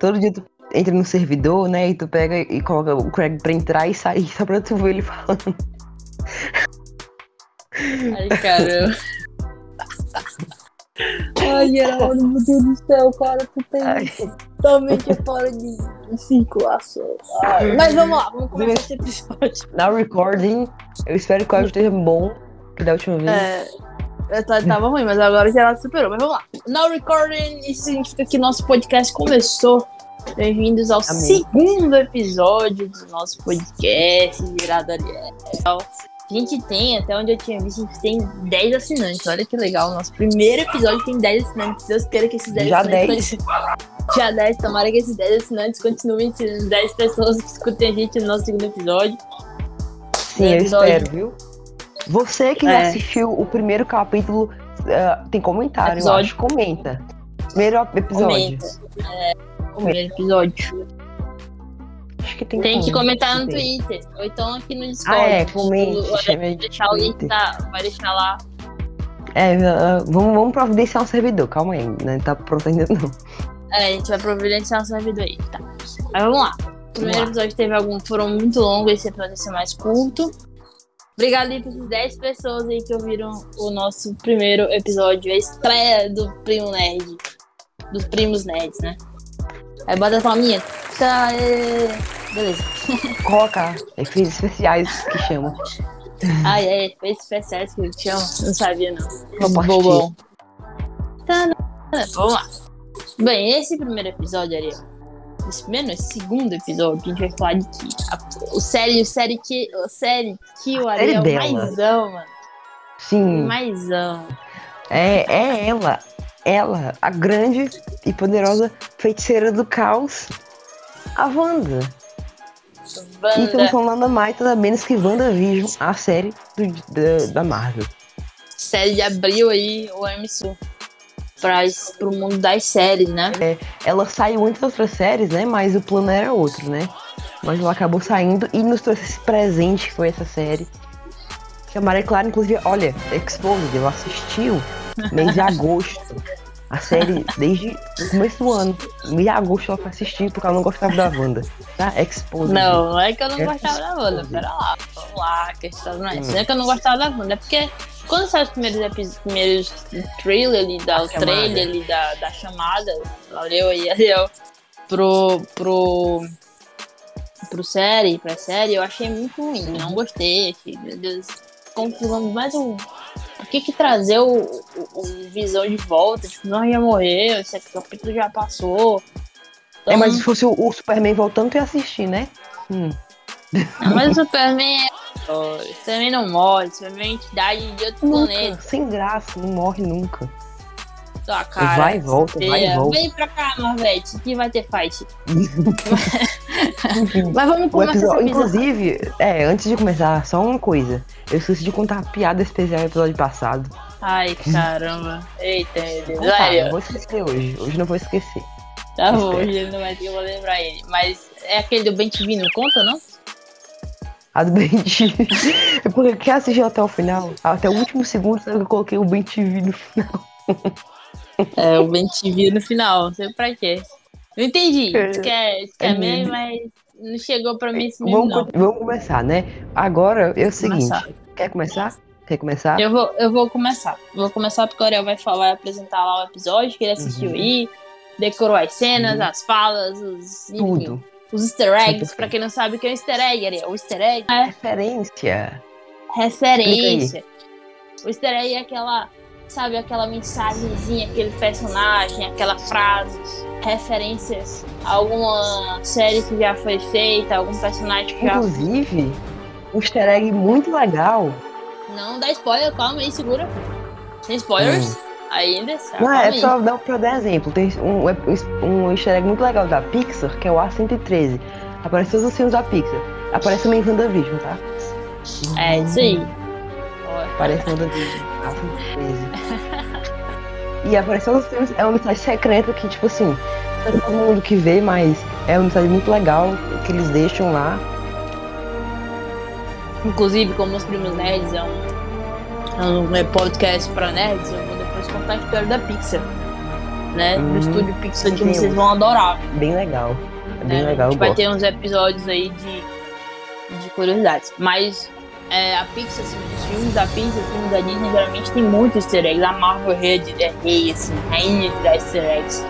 todo dia tu entra no servidor, né? E tu pega e coloca o Craig pra entrar e sair só pra tu ver ele falando. Ai, caramba. Ai, Geraldo, meu Deus do céu, cara, tu tem Ai. totalmente fora de circulação. Ai, Mas vamos lá, vamos começar esse episódio. Na recording, eu espero que o áudio esteja bom que da última vez. É, tava ruim, mas agora o Geraldo superou. Mas vamos lá. Now recording, isso significa que nosso podcast começou. Bem-vindos ao Amém. segundo episódio do nosso podcast Virado Ariel. A gente tem, até onde eu tinha visto, a gente tem 10 assinantes. Olha que legal. Nosso primeiro episódio tem 10 assinantes. Deus queira que esses 10 Já assinantes. continuem- Já 10, tomara que esses 10 assinantes continuem sendo 10 pessoas que escutem a gente no nosso segundo episódio. Sim, eu episódio. espero, viu? Você que É. assistiu o primeiro capítulo, ah, tem comentário, eu Episódio. acho. Comenta. Primeiro episódio. Comenta. É, primeiro episódio. Acho que tem Tem que comentar no. Twitter. Ou então aqui no Discord. Ah, é, comente. Vai de deixar o link, tá? Vai deixar lá. É, ah, vamos, vamos providenciar um servidor, calma aí, né? Tá pronto ainda não. É, a gente vai providenciar o servidor aí, tá? Mas vamos lá. O primeiro lá. episódio teve alguns, foram muito longos, esse episódio vai ser mais curto. Obrigado aí para essas 10 pessoas aí que ouviram o nosso primeiro episódio, a estreia do Primo Nerd. Dos Primos Nerds, né? Aí bota a palminha. Tá, é... Beleza. Colocar efeitos especiais que chama. Ah, é, efeitos especiais que chamam. Não sabia, não. Bobão. Tá? Vamos lá. Bem, esse primeiro episódio, Ariel. Esse primeiro, não, esse segundo episódio, a gente vai falar de que. A, o série, o série que. O série que o Ariel dela. mais ama. Sim, Mais ama. é, é ela. Ela, a grande e poderosa feiticeira do caos, a Wanda. E estamos Banda. falando nada mais, nada menos que WandaVision, a série do, da, da Marvel. Série de abril aí, o MCU. Pra, pro mundo das séries, né? Ela saiu antes das outras séries, né? Mas o plano era outro, né? Mas ela acabou saindo e nos trouxe esse presente que foi essa série. Que a Maria Clara, inclusive, olha, Exposed, ela assistiu mês de agosto. A série desde o começo do ano. Mês de agosto ela foi assistir porque ela não gostava da Wanda. Tá? Exposed. Não, não é que eu não É gostava da Wanda. Pera lá, vamos lá, a questão não é. Hum. Não é que eu não gostava da Wanda, é porque quando saiu os primeiros primeiros trailer ali, da, o trailer ali da, da chamada, valeu aí, Ariel, pro, pro, pro série, pra série, eu achei muito ruim, não gostei, achei, meu Deus, confusão, mais um... Por que que trazer o, o, o Visão de volta? Tipo, não ia morrer, esse capítulo já passou. É, Então, mas se fosse o, o Superman voltando, tu ia assistir, né? Hum. Não, mas o Superman O Superman não morre, Superman é uma entidade de outro Nunca, planeta. sem graça, não morre nunca. Sua cara. vai e volta, vai e volta. Vem pra cá, Marvete, que vai ter fight. Mas vamos começar episódio, inclusive, é, antes de começar, só uma coisa. Eu esqueci de contar a piada especial do episódio passado. Ai, caramba. Eita, meu Deus. Então tá, não vou esquecer hoje. Hoje não vou esquecer. Tá bom, hoje ele não vai ter que eu vou lembrar ele. Mas é aquele do Ben TV, não conta, não? A do Ben TV. É porque quem assistiu até o final, até o último segundo, eu coloquei o Ben TV no final. É, o Ben TV no final, não sei pra quê. Eu entendi. Que é, isso que é É meme, mas não chegou pra mim esse meme, Vamos, não. vamos começar, né? Agora é o seguinte. Começar. Quer começar? Quer começar? Eu vou, eu vou começar. Vou começar porque o Ariel vai falar, vai apresentar lá o episódio que ele assistiu Uhum. aí, decorou as cenas, Uhum. as falas, os, enfim, Tudo. Os easter eggs. perfeito. Pra quem não sabe o que é um easter egg, Ariel. O easter egg é Referência. referência. O easter egg é aquela, sabe, aquela mensagenzinha, aquele personagem, aquela frase, referências a alguma série que já foi feita, algum personagem que já. Inclusive, um easter egg muito legal. Não dá spoiler, calma aí, segura. Sem spoilers ainda. Não, é só dar pra dar exemplo. Tem um, um easter egg muito legal da Pixar, que é o A113. Aparece todos os filmes da Pixar. Aparece também WandaVision, tá? É isso aí. Aparece WandaVision. A113. e aparece todos os filmes. É uma mensagem secreta que, tipo assim, não é todo mundo que vê, mas é uma mensagem muito legal que eles deixam lá. Inclusive, como os primos nerds é um, é um é podcast pra nerds, a história da Pixar. né? Hum, no estúdio Pixar que vocês vão adorar. Bem legal. É bem né? legal, A gente vai gosto. ter uns episódios aí de, de curiosidades. Mas é, a Pixar, assim, os filmes da Pixar, os filmes da Disney, geralmente tem muito easter eggs. A Marvel é rei, é rei, assim, rainha de dar easter eggs.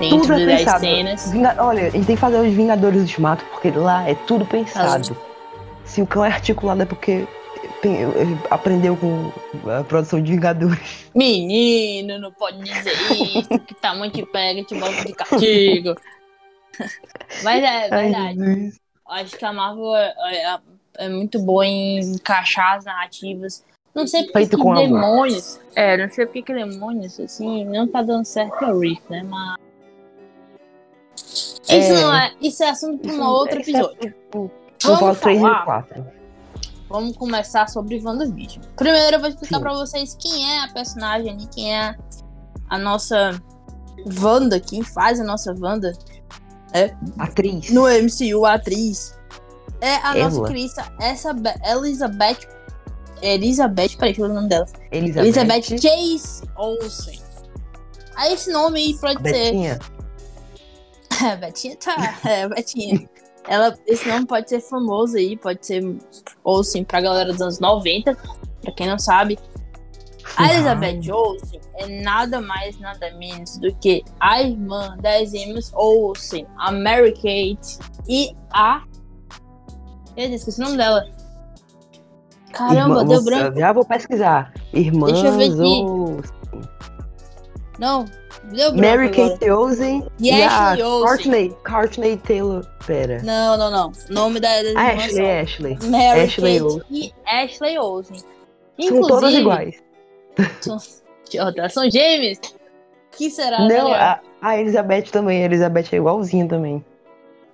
Dentro Tudo é pensado. cenas. Vinga- Olha, a gente tem que fazer os Vingadores do Ultimato, porque lá é tudo pensado. Se o cão é articulado é porque tem- aprendeu com a produção de Vingadores. Menino, não pode dizer isso, que tamanho te pega, te bota de castigo. Mas é Ai, verdade. Jesus. Acho que a Marvel é, é- é muito boa em encaixar as narrativas. Não sei porque Feito que amor. demônios. É, não sei porque que demônios, assim, não tá dando certo no Rick, né? Mas. Isso, É. não é, isso é assunto para um outro é episódio. pro- Vamos pro 3 e falar? 4. Vamos começar sobre WandaVision. Primeiro eu vou explicar pra vocês quem é a personagem ali, quem é a nossa Wanda, quem faz a nossa Wanda Atriz. no MCU, a atriz. É a Ela. nossa querida essa Elizabeth. Elizabeth, peraí, deixa eu ver o nome dela. Elizabeth. Elizabeth Chase Olsen. Aí esse nome aí pode ser. Betinha. É, Betinha tá. É, Betinha. Ela, esse nome pode ser famoso aí, pode ser Olsen pra galera dos anos 90, pra quem não sabe. A Elizabeth Olsen é nada mais, nada menos do que a irmã das irmãs Olsen, a Mary Kate e a. Eu esqueci o nome dela. Caramba, Irmã- deu branco. Já vou pesquisar. Irmãs Deixa eu ver aqui. ou... Não, deu. Mary. Kate Olsen E e, Ashley Olsen. Courtney, Courtney Taylor. Pera. Não, não, não. O nome da, das A irmãs Ashley, são Ashley. Mary Ashley Kate Olsen. e Ashley Olsen. São todas Inclusive, iguais. São gêmeos. O que será? Não, melhor? a, a Elizabeth também. A Elizabeth é igualzinha também.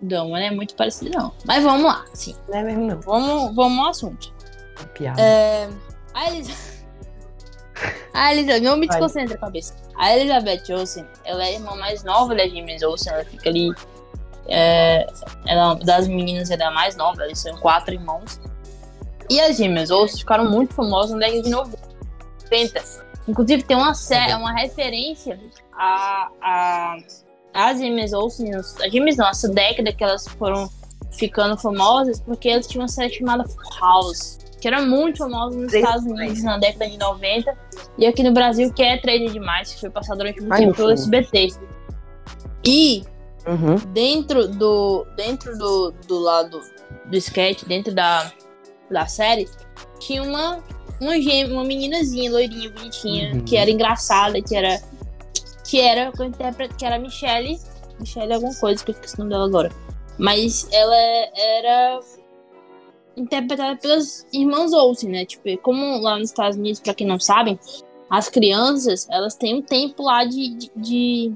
Não, mas não é muito parecido, não. Mas vamos lá, sim. Não é mesmo, não. Vamos, vamos ao assunto. Piada. É, a Elizabeth. A Elizabeth, não me desconcentra a cabeça. A Elizabeth Olsen, ela é a irmã mais nova das gêmeas Olsen. Ela fica ali. É, ela, das meninas, ela é a mais nova. Eles são quatro irmãos. E as gêmeas Olsen ficaram muito famosas na década de 90. Inclusive, tem uma, sé- uma referência a, a, as gêmeas Olsen. As gêmeas não, essa década que elas foram ficando famosas porque elas tinham uma série chamada Full House, que era muito famosa nos Três Estados Unidos na década de 90 e aqui no Brasil que é Trader Demais, que foi passado durante muito Ai, tempo pelo. SBT. E Uhum. dentro do dentro do, do lado do sketch, dentro da, da série, tinha uma uma, gêmea, uma meninazinha loirinha, bonitinha, Uhum. que era engraçada, que era que era que era a Michelle, Michelle alguma coisa que eu esqueci o nome dela agora. Mas ela era interpretada pelas irmãs Olsen, né? Tipo, como lá nos Estados Unidos, pra quem não sabe, as crianças, elas têm um tempo lá de, de, de-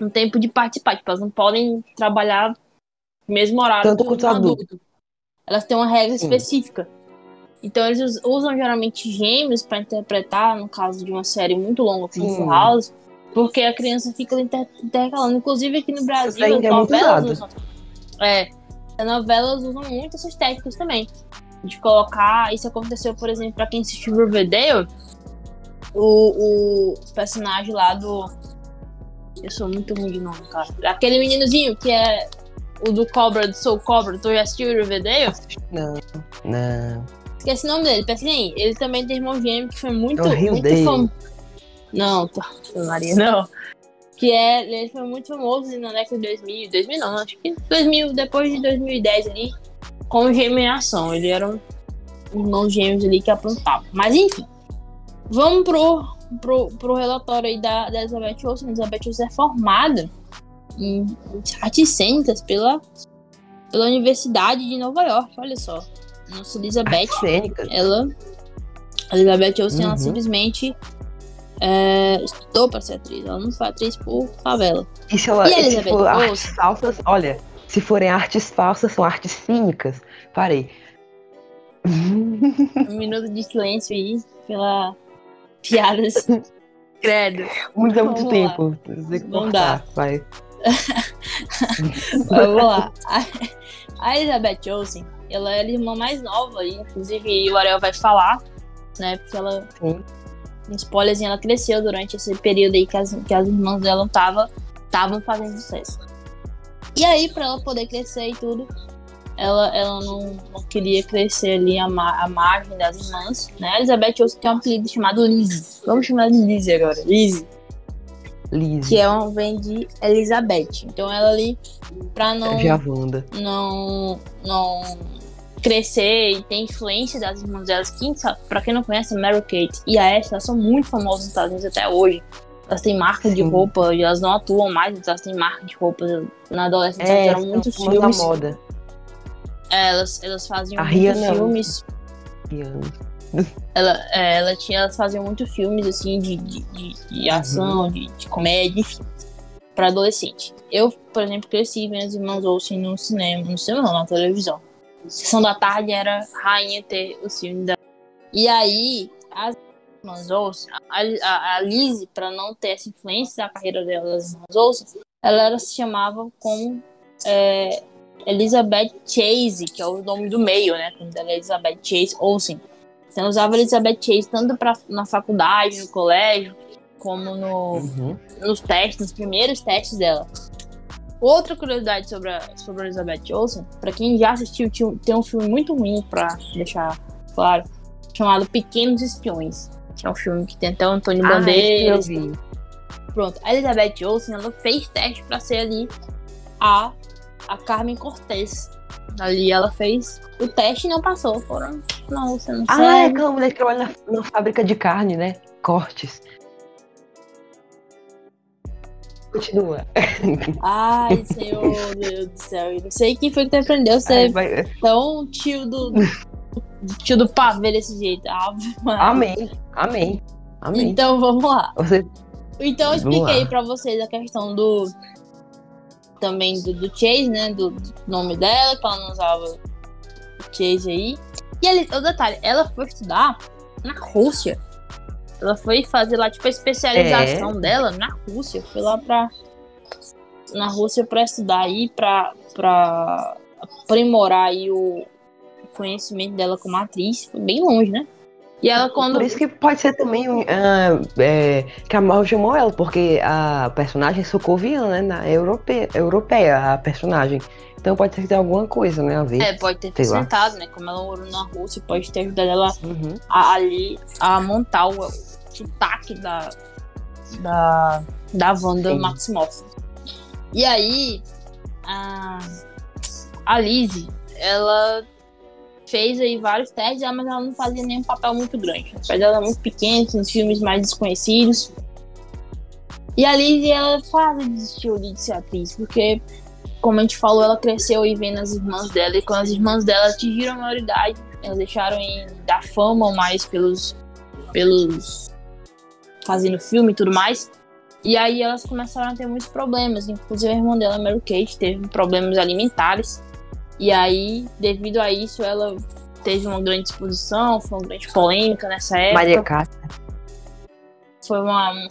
um tempo de participar, tipo, elas não podem trabalhar no mesmo horário Tanto quanto um adulto. Elas têm uma regra Sim. específica. Então eles us- usam geralmente gêmeos pra interpretar, no caso de uma série muito longa como. Full House, porque a criança fica inter intercalando. Inclusive aqui no Brasil, as é novelas. É, as novelas usam muito essas técnicas também. De colocar. Isso aconteceu, por exemplo, pra quem assistiu Riverdale, o, o personagem lá do. Eu sou muito ruim de nome, cara. Aquele meninozinho que é o do Cobra, do Soul Cobra. Tu já assistiu Riverdale? Não, não. Esquece o nome dele, pensa aí. Ele também tem irmão gêmeo que foi muito, É o Rio muito famoso. Não, tá. Maria, não. Que é, ele foi muito famoso na década de 2000, 2000 não, acho que 2000, depois de 2010 ali, com o gêmeo em ação. Ele era um irmão gêmeos ali que aprontavam. Mas enfim, vamos pro, pro, pro relatório aí da, da Elizabeth Olsen. Elizabeth Olsen é formada em artes cênicas pela, pela Universidade de Nova York, olha só. Nossa Elizabeth ela, Elizabeth Olsen, ela Uhum. simplesmente é, estudou para ser atriz. Ela não foi atriz por favela. E se, ela, E e se for artes falsas, olha, se forem artes falsas, são artes cínicas. Parei. Um minuto de silêncio aí pela piadas. Credo. Muito é muito Vamos tempo. Não cortar. Vai. Vamos lá. A, a Elizabeth Olsen, ela é a irmã mais nova, e inclusive o Ariel vai falar, né? Porque ela Sim. Spoilerzinho, ela cresceu durante esse período aí que as, que as irmãs dela estavam tavam fazendo sucesso. E aí, pra ela poder crescer e tudo, ela, ela não, não queria crescer ali a, ma a margem das irmãs, né? A Elizabeth Olsen tem um apelido chamado Lizzie. Vamos chamar de Lizzie agora. Lizzie. Lizzie. Que é um, vem de Elizabeth. Então ela ali, pra não. É Wanda. Não. Não crescer e ter influência das irmãs delas. Quem sabe, pra quem não conhece, a Mary Kate e a Ashley são muito famosas nos Estados Unidos até hoje. Elas têm marca de Sim. roupa, e elas não atuam mais, elas têm marca de roupa. Na adolescência É, eram são muitos uma da filmes. moda. É, elas, elas faziam A muitos Rihanna- filmes. Ela, é, ela tinha, elas faziam muitos filmes assim de, de, de, de Uhum. ação, de, de comédia, enfim, pra adolescente. Eu, por exemplo, cresci vendo as irmãs Olsen no cinema, no cinema não, na televisão. Sessão da tarde era rainha ter o filme da. E aí, as irmãs Olsen, a, a, a Lizzie, pra não ter essa influência da carreira dela das irmãs Olsen, ela era- se chamava como é, Elizabeth Chase, que é o nome do meio, né? O nome dela é Elizabeth Chase Olsen. Então, eu usava Elizabeth Chase tanto pra, na faculdade, no colégio, como no, Uhum. nos testes, nos primeiros testes dela. Outra curiosidade sobre a, sobre a Elizabeth Olsen, pra quem já assistiu, tem um filme muito ruim, pra deixar claro, chamado Pequenos Espiões. Que é um filme que tem até o Antônio Ah, Bandeiras. Pronto, a Elizabeth Olsen, ela fez teste pra ser ali a, a Carmen Cortez. Ali ela fez o teste e não passou. Foram, não, você não Ah, é serve. aquela mulher que trabalha na, na fábrica de carne, né? Cortes. Continua. Ai, senhor, Deus do céu. Eu não sei quem foi que te aprendeu a Ai, ser vai- tão tio do. tio do pavê desse jeito. Ave Maria. Amém. Amém. Amém. Então vamos lá. Você. Então eu expliquei pra vocês a questão do. Também do, do Chase, né? Do, do nome dela, que ela não usava o Chase aí. E ele, o detalhe, ela foi estudar na Rússia. Ela foi fazer lá, tipo, a especialização É. dela na Rússia. Foi lá pra. Na Rússia pra estudar aí, pra, pra aprimorar aí o conhecimento dela como atriz. Foi bem longe, né? E ela quando. Por isso que pode ser também ah, é, que a Marvel chamou ela, porque a personagem é socoviana, né? Na europeia, europeia, a personagem. Então pode ser que tenha alguma coisa, né? A ver. É, pode ter acrescentado, né? Como ela morou na Rússia, pode ter ajudado ela Uhum. a- ali a montar o, o sotaque da, da, da Wanda Sim. Maximoff. E aí, a, a Lizzie, ela fez aí vários testes, mas ela não fazia nenhum papel muito grande. Papel dela muito pequeno, nos filmes mais desconhecidos. E a Lizzie, ela quase desistiu de ser atriz, porque, como a gente falou, ela cresceu aí vendo as irmãs dela, e quando as irmãs dela atingiram a maioridade, elas deixaram em, da fama mais pelos, pelos fazendo filme e tudo mais. E aí elas começaram a ter muitos problemas. Inclusive a irmã dela, Mary Kate, teve problemas alimentares. E aí, devido a isso, ela teve uma grande exposição, foi uma grande polêmica nessa época. Maria Cássia. Foi uma.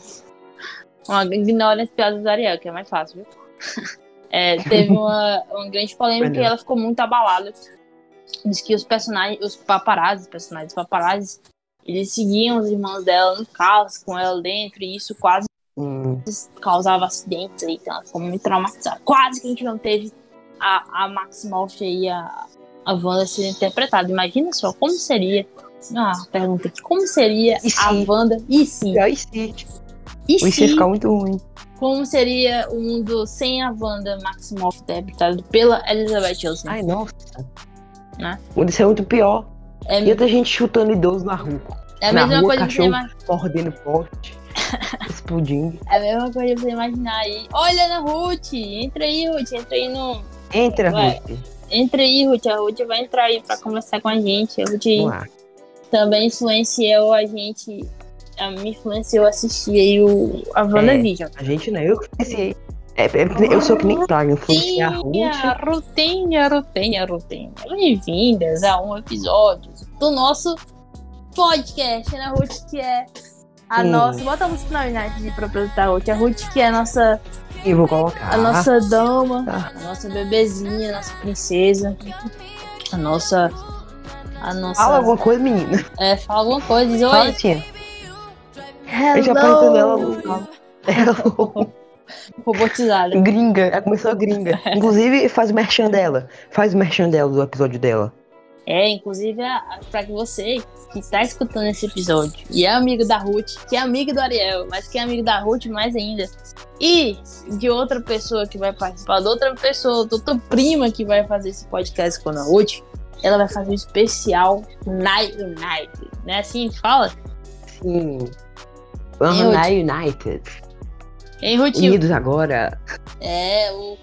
Uma ignora as piadas da Ariel, que é mais fácil, viu? É, teve uma, uma grande polêmica e ela ficou muito abalada. Diz que os personagens, os paparazzi, os personagens paparazzi, eles seguiam os irmãos dela no carro, com ela dentro, e isso quase Hum, causava acidentes então ela ficou muito traumatizada. Quase que a gente não teve a, a Maximoff e a, a Wanda sendo interpretada. Imagina só, como seria. Ah, pergunta aqui, como seria a? Wanda e sim? e se? E se, ficar muito ruim. como seria o mundo sem a Wanda Maximoff interpretada pela Elizabeth Olsen? Ai, nossa. Né? Pode ser muito pior. É, E outra gente chutando idoso na rua. é a na mesma rua, coisa que você cachorro mordendo poste. explodindo. é a mesma coisa que você imaginar aí. Olha na Ruth, entra aí, Ruth, entra aí no. Entra, Ué. Ruth. Entra aí, Ruth. A Ruth vai entrar aí pra conversar com a gente. A Ruth também influenciou a gente. a- Me influenciou a assistir aí o, a WandaVision. A gente não, eu que influenciei. É, é, eu sou que nem praga, influenciei a Ruth. Rutinha, Rutinha, Rutinha. Bem-vindas a um episódio do nosso podcast, né, Ruth? Que é a Sim. nossa. Bota a música de pra apresentar a Ruth. A Ruth, que é a nossa, E vou colocar. a nossa dama, Tá. a nossa bebezinha, a nossa princesa, a nossa. A nossa. Fala alguma coisa, menina. É, fala alguma coisa, diz Fala, oi. tia. Ele já apresentando ela no carro. Ela, Robotizada. gringa, ela começou a gringa. Inclusive, faz o merchan dela. Faz o merchan dela do episódio dela. É, inclusive, a- a- pra que você que tá escutando esse episódio e é amigo da Ruth, que é amigo do Ariel, mas que é amigo da Ruth mais ainda, e de outra pessoa que vai participar, de outra pessoa, de outra prima que vai fazer esse podcast com a Ruth, ela vai fazer um especial Night United, né? Assim que fala? Sim. Eu Uhum, United. Hein, Ruth? Unidos agora. É, o.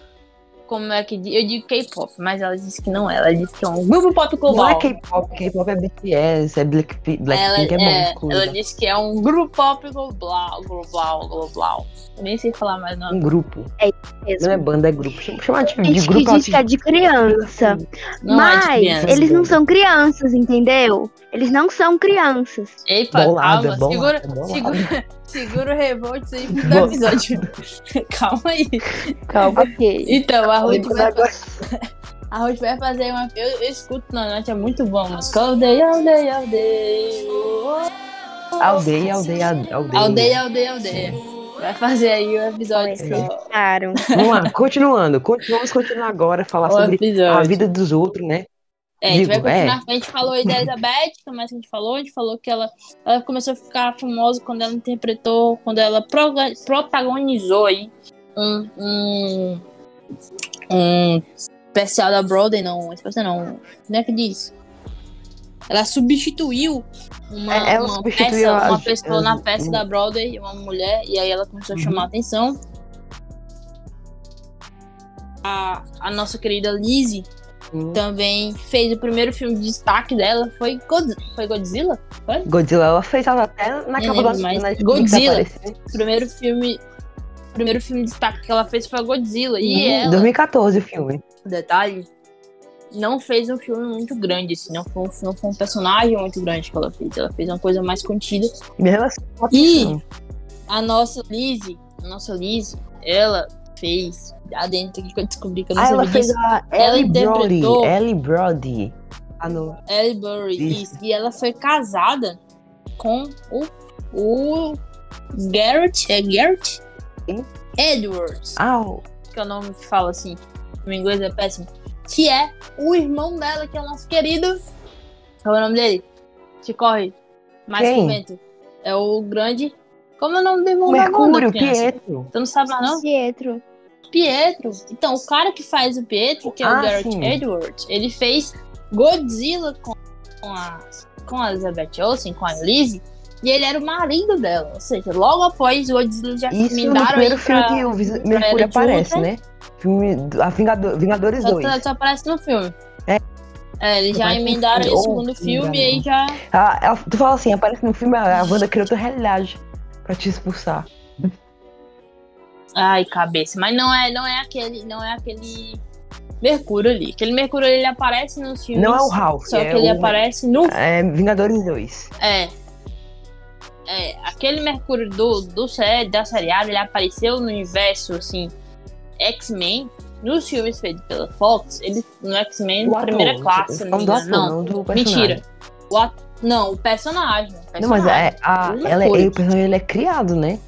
Como é que. Eu digo K-pop, mas ela disse que não é. Ela disse que é um grupo pop Não global. é K-pop, K-pop é BTS, é Blackpink, Blackpink ela, é é, bom, ela disse que é um grupo pop global, global, global. Nem sei falar mais não. Um grupo. mesmo. Não é banda, é grupo. Chama, de, de Gente que grupo diz que é de criança. Não é de mas criança. eles não são crianças, entendeu? Eles não são crianças. Eita, Bolada, calma, bolada, segura, bolada. segura, segura o revolt aí do Bolada. episódio. calma aí. Calma. Ok. Então, a Ruth vai, Agora- a Ruth vai fazer uma. Eu, eu escuto na noite, é muito bom. Mas aldeia, aldeia, aldeia. Aldeia, aldeia, aldeia. Aldeia, aldeia, aldeia. Vai fazer aí o episódio só. Claro. Vamos lá, continuando. Continuamos continuar agora, falar O sobre a episódio. vida dos outros, né? É, a gente vai Digo, continuar. A gente falou aí da Elizabeth, que mais que a gente falou? A gente falou que ela, ela começou a ficar famosa quando ela interpretou, quando ela proga- protagonizou aí um, um, um especial da Broadway, não, especial não, como é que diz? Ela substituiu uma, É, ela uma substituiu peça, a- uma pessoa na a- peça da Broadway, uma mulher, e aí ela começou a chamar a atenção. A, a nossa querida Lizzie Também fez o primeiro filme de destaque dela, foi, God, foi Godzilla? Foi? Godzilla, ela fez ela até na capa da mais. na Godzilla. apareceu. O primeiro filme. O primeiro filme de destaque que ela fez foi Godzilla. E Uhum, ela, 2014 o filme. detalhe, não fez um filme muito grande, assim, não foi, um- não foi um personagem muito grande que ela fez. Ela fez uma coisa mais contida. E a nossa Lizzie, a nossa Lizzie, ela fez. Adentro que eu descobri que eu não Ah, sabia ela fez disso. a Ela Ellie Brody. interpretou- Ellie Brody. Ah, não. Ellie Burry, Isso. isso. E ela foi casada com o, o Garrett, é Garrett? Quem? Edwards, Ah, o- que é o nome que fala assim, o inglês é péssimo, que é o irmão dela, que é o nosso querido, qual é o nome dele? Te corre, mais Quem? que o vento. É o grande, como é o nome do irmão da Mercúrio, banda, criança? Pietro. Tu não sabe mais não? Pietro. Pietro. Então, o cara que faz o Pietro, que é Ah, o Garrett sim. Edwards, ele fez Godzilla com com a, com a Elizabeth Olsen, com a Lizzie, e ele era o marido dela. Ou seja, logo após o Godzilla já Isso no emendaram primeiro aí filme pra... que o Mercúrio aparece, Ultra. né? Filme a Vingado- Vingadores Só, 2. só- só aparece no filme. É. É, eles já emendaram o filme. segundo Oh, filme e aí já... Ah, ela- tu fala assim, aparece no filme, a a Wanda criou outra realidade pra te expulsar. Ai, cabeça. Mas não é, não é aquele, não é aquele Mercúrio ali. Aquele Mercúrio ele aparece nos filmes. Não é o Ralph, Só é que ele o- aparece no É Vingadores 2. É. É, aquele Mercúrio do, do série, da seriada, ele apareceu no universo, assim, X-Men. Nos filmes feitos pela Fox, ele no X-Men, ator, primeira classe, se não do ator, Não, não do personagem. mentira. O at- Não, o personagem. o Não, mas personagem. é, a, ela, é- Mercúrio. o personagem ele é criado, né?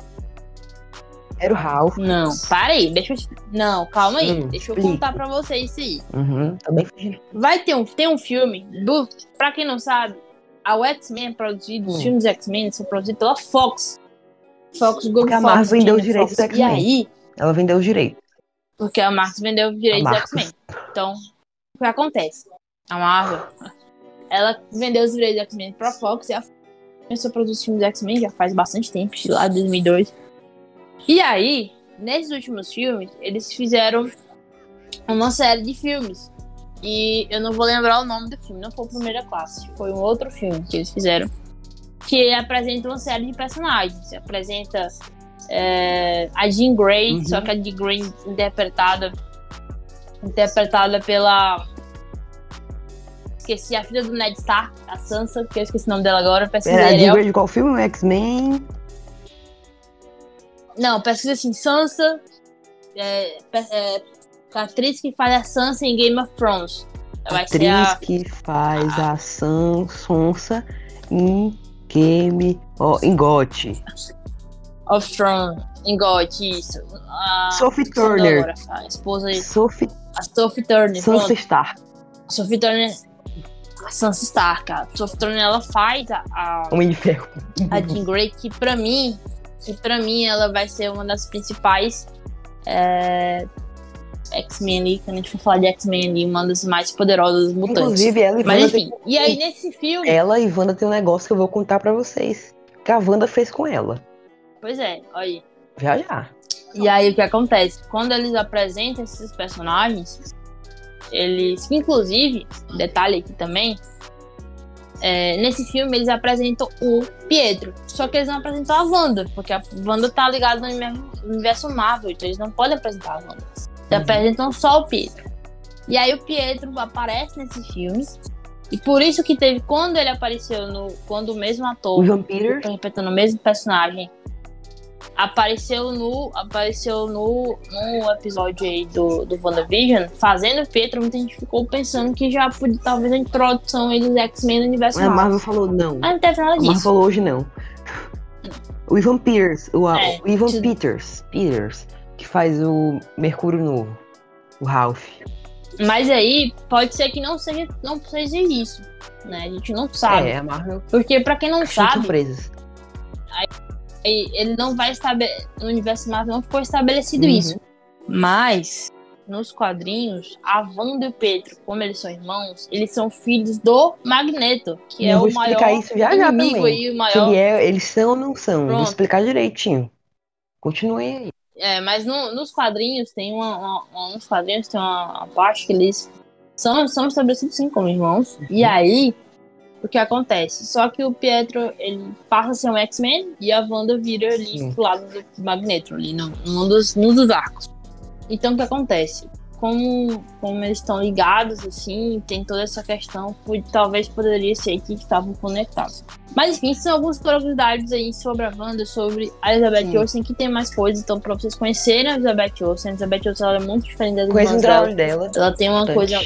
Era o Ralph. Não, para aí, deixa eu. Não, calma aí, Hum, deixa eu explica. contar pra vocês isso aí. Uhum, também. Vai ter um, tem um filme do. Pra quem não sabe, a X-Men é produzido, os Hum. filmes X-Men são produzidos pela Fox. Fox, Google Porque a Fox. Marvel vendeu os direitos Fox. do E X-Men. aí, Ela vendeu o direito. porque a Marvel vendeu os direitos A do Marvel. X-Men. Então, o que acontece? A Marvel, ela vendeu os direitos do X-Men pra Fox e a Fox começou a produzir os filmes do X-Men já faz bastante tempo, lá de 2002. E aí, nesses últimos filmes, eles fizeram uma série de filmes. E eu não vou lembrar o nome do filme, não foi o Primeira Classe, foi um outro filme que eles fizeram. Que apresenta uma série de personagens. Apresenta é, a Jean Grey, Uhum. só que a Jean Grey interpretada interpretada pela esqueci a filha do Ned Stark, a Sansa, que eu esqueci o nome dela agora, Era de Ariel. Grey de qual filme? X-Men. Não, pesquisa assim, Sansa, é, é, a atriz que faz a Sansa em Game of Thrones. Vai ser Atriz a que faz a Sam Sonsa em Game. Ó, em GOT. of Thrones, em GOT, isso. A, Sophie Turner. A esposa aí. Sophie A Sophie Turner. Sansa pronto. Stark. A Sophie Turner. A Sansa Stark, cara. A Sophie Turner, ela faz a, a, Homem de Ferro. a Jean Grey, que pra mim, que pra mim ela vai ser uma das principais é, X-Men ali, quando a gente for falar de X-Men ali, uma das mais poderosas mutantes. Inclusive, ela e Mas Wanda enfim, e aí nesse filme, Ela e Wanda tem um negócio que eu vou contar pra vocês. Que a Wanda fez com ela. pois é, olha aí. Já já. E aí o que acontece? Quando eles apresentam esses personagens, eles. Inclusive, detalhe aqui também. É, nesse filme eles apresentam o Pietro. Só que eles não apresentam a Wanda, porque a Wanda tá ligada no universo- Marvel, então eles não podem apresentar a Wanda. Eles Uhum. apresentam só o Pietro. E aí o Pietro aparece nesse filme. E por isso que teve, quando ele apareceu no. Quando o mesmo ator O John Peter. interpretando o mesmo personagem. Apareceu no. Apareceu no, no episódio aí do, do WandaVision, fazendo Pietro, muita gente ficou pensando que já podia, talvez a introdução aí dos X-Men no universo A Marvel. Marvel falou não. Mas não teve nada A Marvel disso. falou hoje não. O Ivan Peters, o, a- É, o Ivan. Peters, Peters, que faz o Mercúrio Novo, o Ralph. Mas aí pode ser que não seja, não seja isso. Né? A gente não sabe. É, a Marvel Porque pra quem não sabe, surpresas. E- ele não vai estabelecer. No universo Marvel não ficou estabelecido Uhum. isso. Mas, nos quadrinhos, a Wanda e o Pedro, como eles são irmãos, eles são filhos do Magneto, que eu é o maior explicar isso já já inimigo aí, o maior. ele é, eles são ou não são. Vou explicar direitinho. Continuem aí. É, mas no- nos quadrinhos tem uma, uma- nos quadrinhos tem uma, uma parte que eles são, são estabelecidos sim como irmãos. E Uhum. aí, o que acontece? Só que o Pietro, ele passa a ser um X-Men e a Wanda vira ali Sim. pro lado do Magneto, ali num, dos, num dos arcos. Então, o que acontece? Como, como eles estão ligados, assim, tem toda essa questão, pode- talvez poderia ser que estavam conectados. Mas enfim, são algumas curiosidades aí sobre a Wanda, sobre a Elizabeth Sim. Olsen, que tem mais coisas, então pra vocês conhecerem a Elizabeth Olsen, a Elizabeth Olsen ela é muito diferente das irmãs dela. dela. Ela tem uma coisa.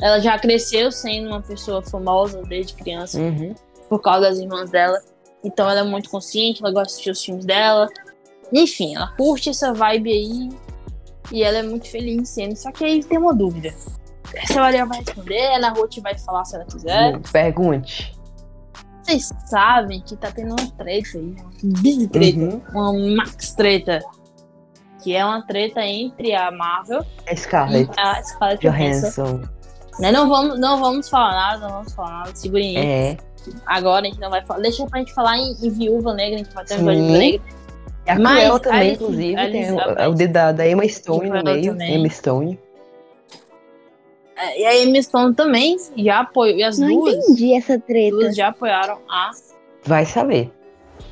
Ela já cresceu sendo uma pessoa famosa desde criança Uhum. por causa das irmãs dela. Então ela é muito consciente, ela gosta de assistir os filmes dela. Enfim, ela curte essa vibe aí. E ela é muito feliz sendo. Só que aí tem uma dúvida. Essa Maria vai responder, a Naruto vai falar se ela quiser. Pergunte. Vocês sabem que tá tendo uma treta aí. Uma big treta. Uhum. Uma max treta. Que é uma treta entre a Marvel É e Scarlett a Scarlett Johansson. Johansson. Né, Não vamos, não vamos falar nada, não vamos falar nada. Segurem. É. Agora a gente não vai falar. Deixa pra gente falar em, em Viúva Negra, a gente vai ter um episódio de Negra. A Mas Cruella também, Alice- inclusive, a tem o, é dedo da, da Emma Stone no meio. também. Emma Stone. É, E a Emma Stone também já apoiou. E as Não duas, entendi essa treta. duas já apoiaram a. Vai saber.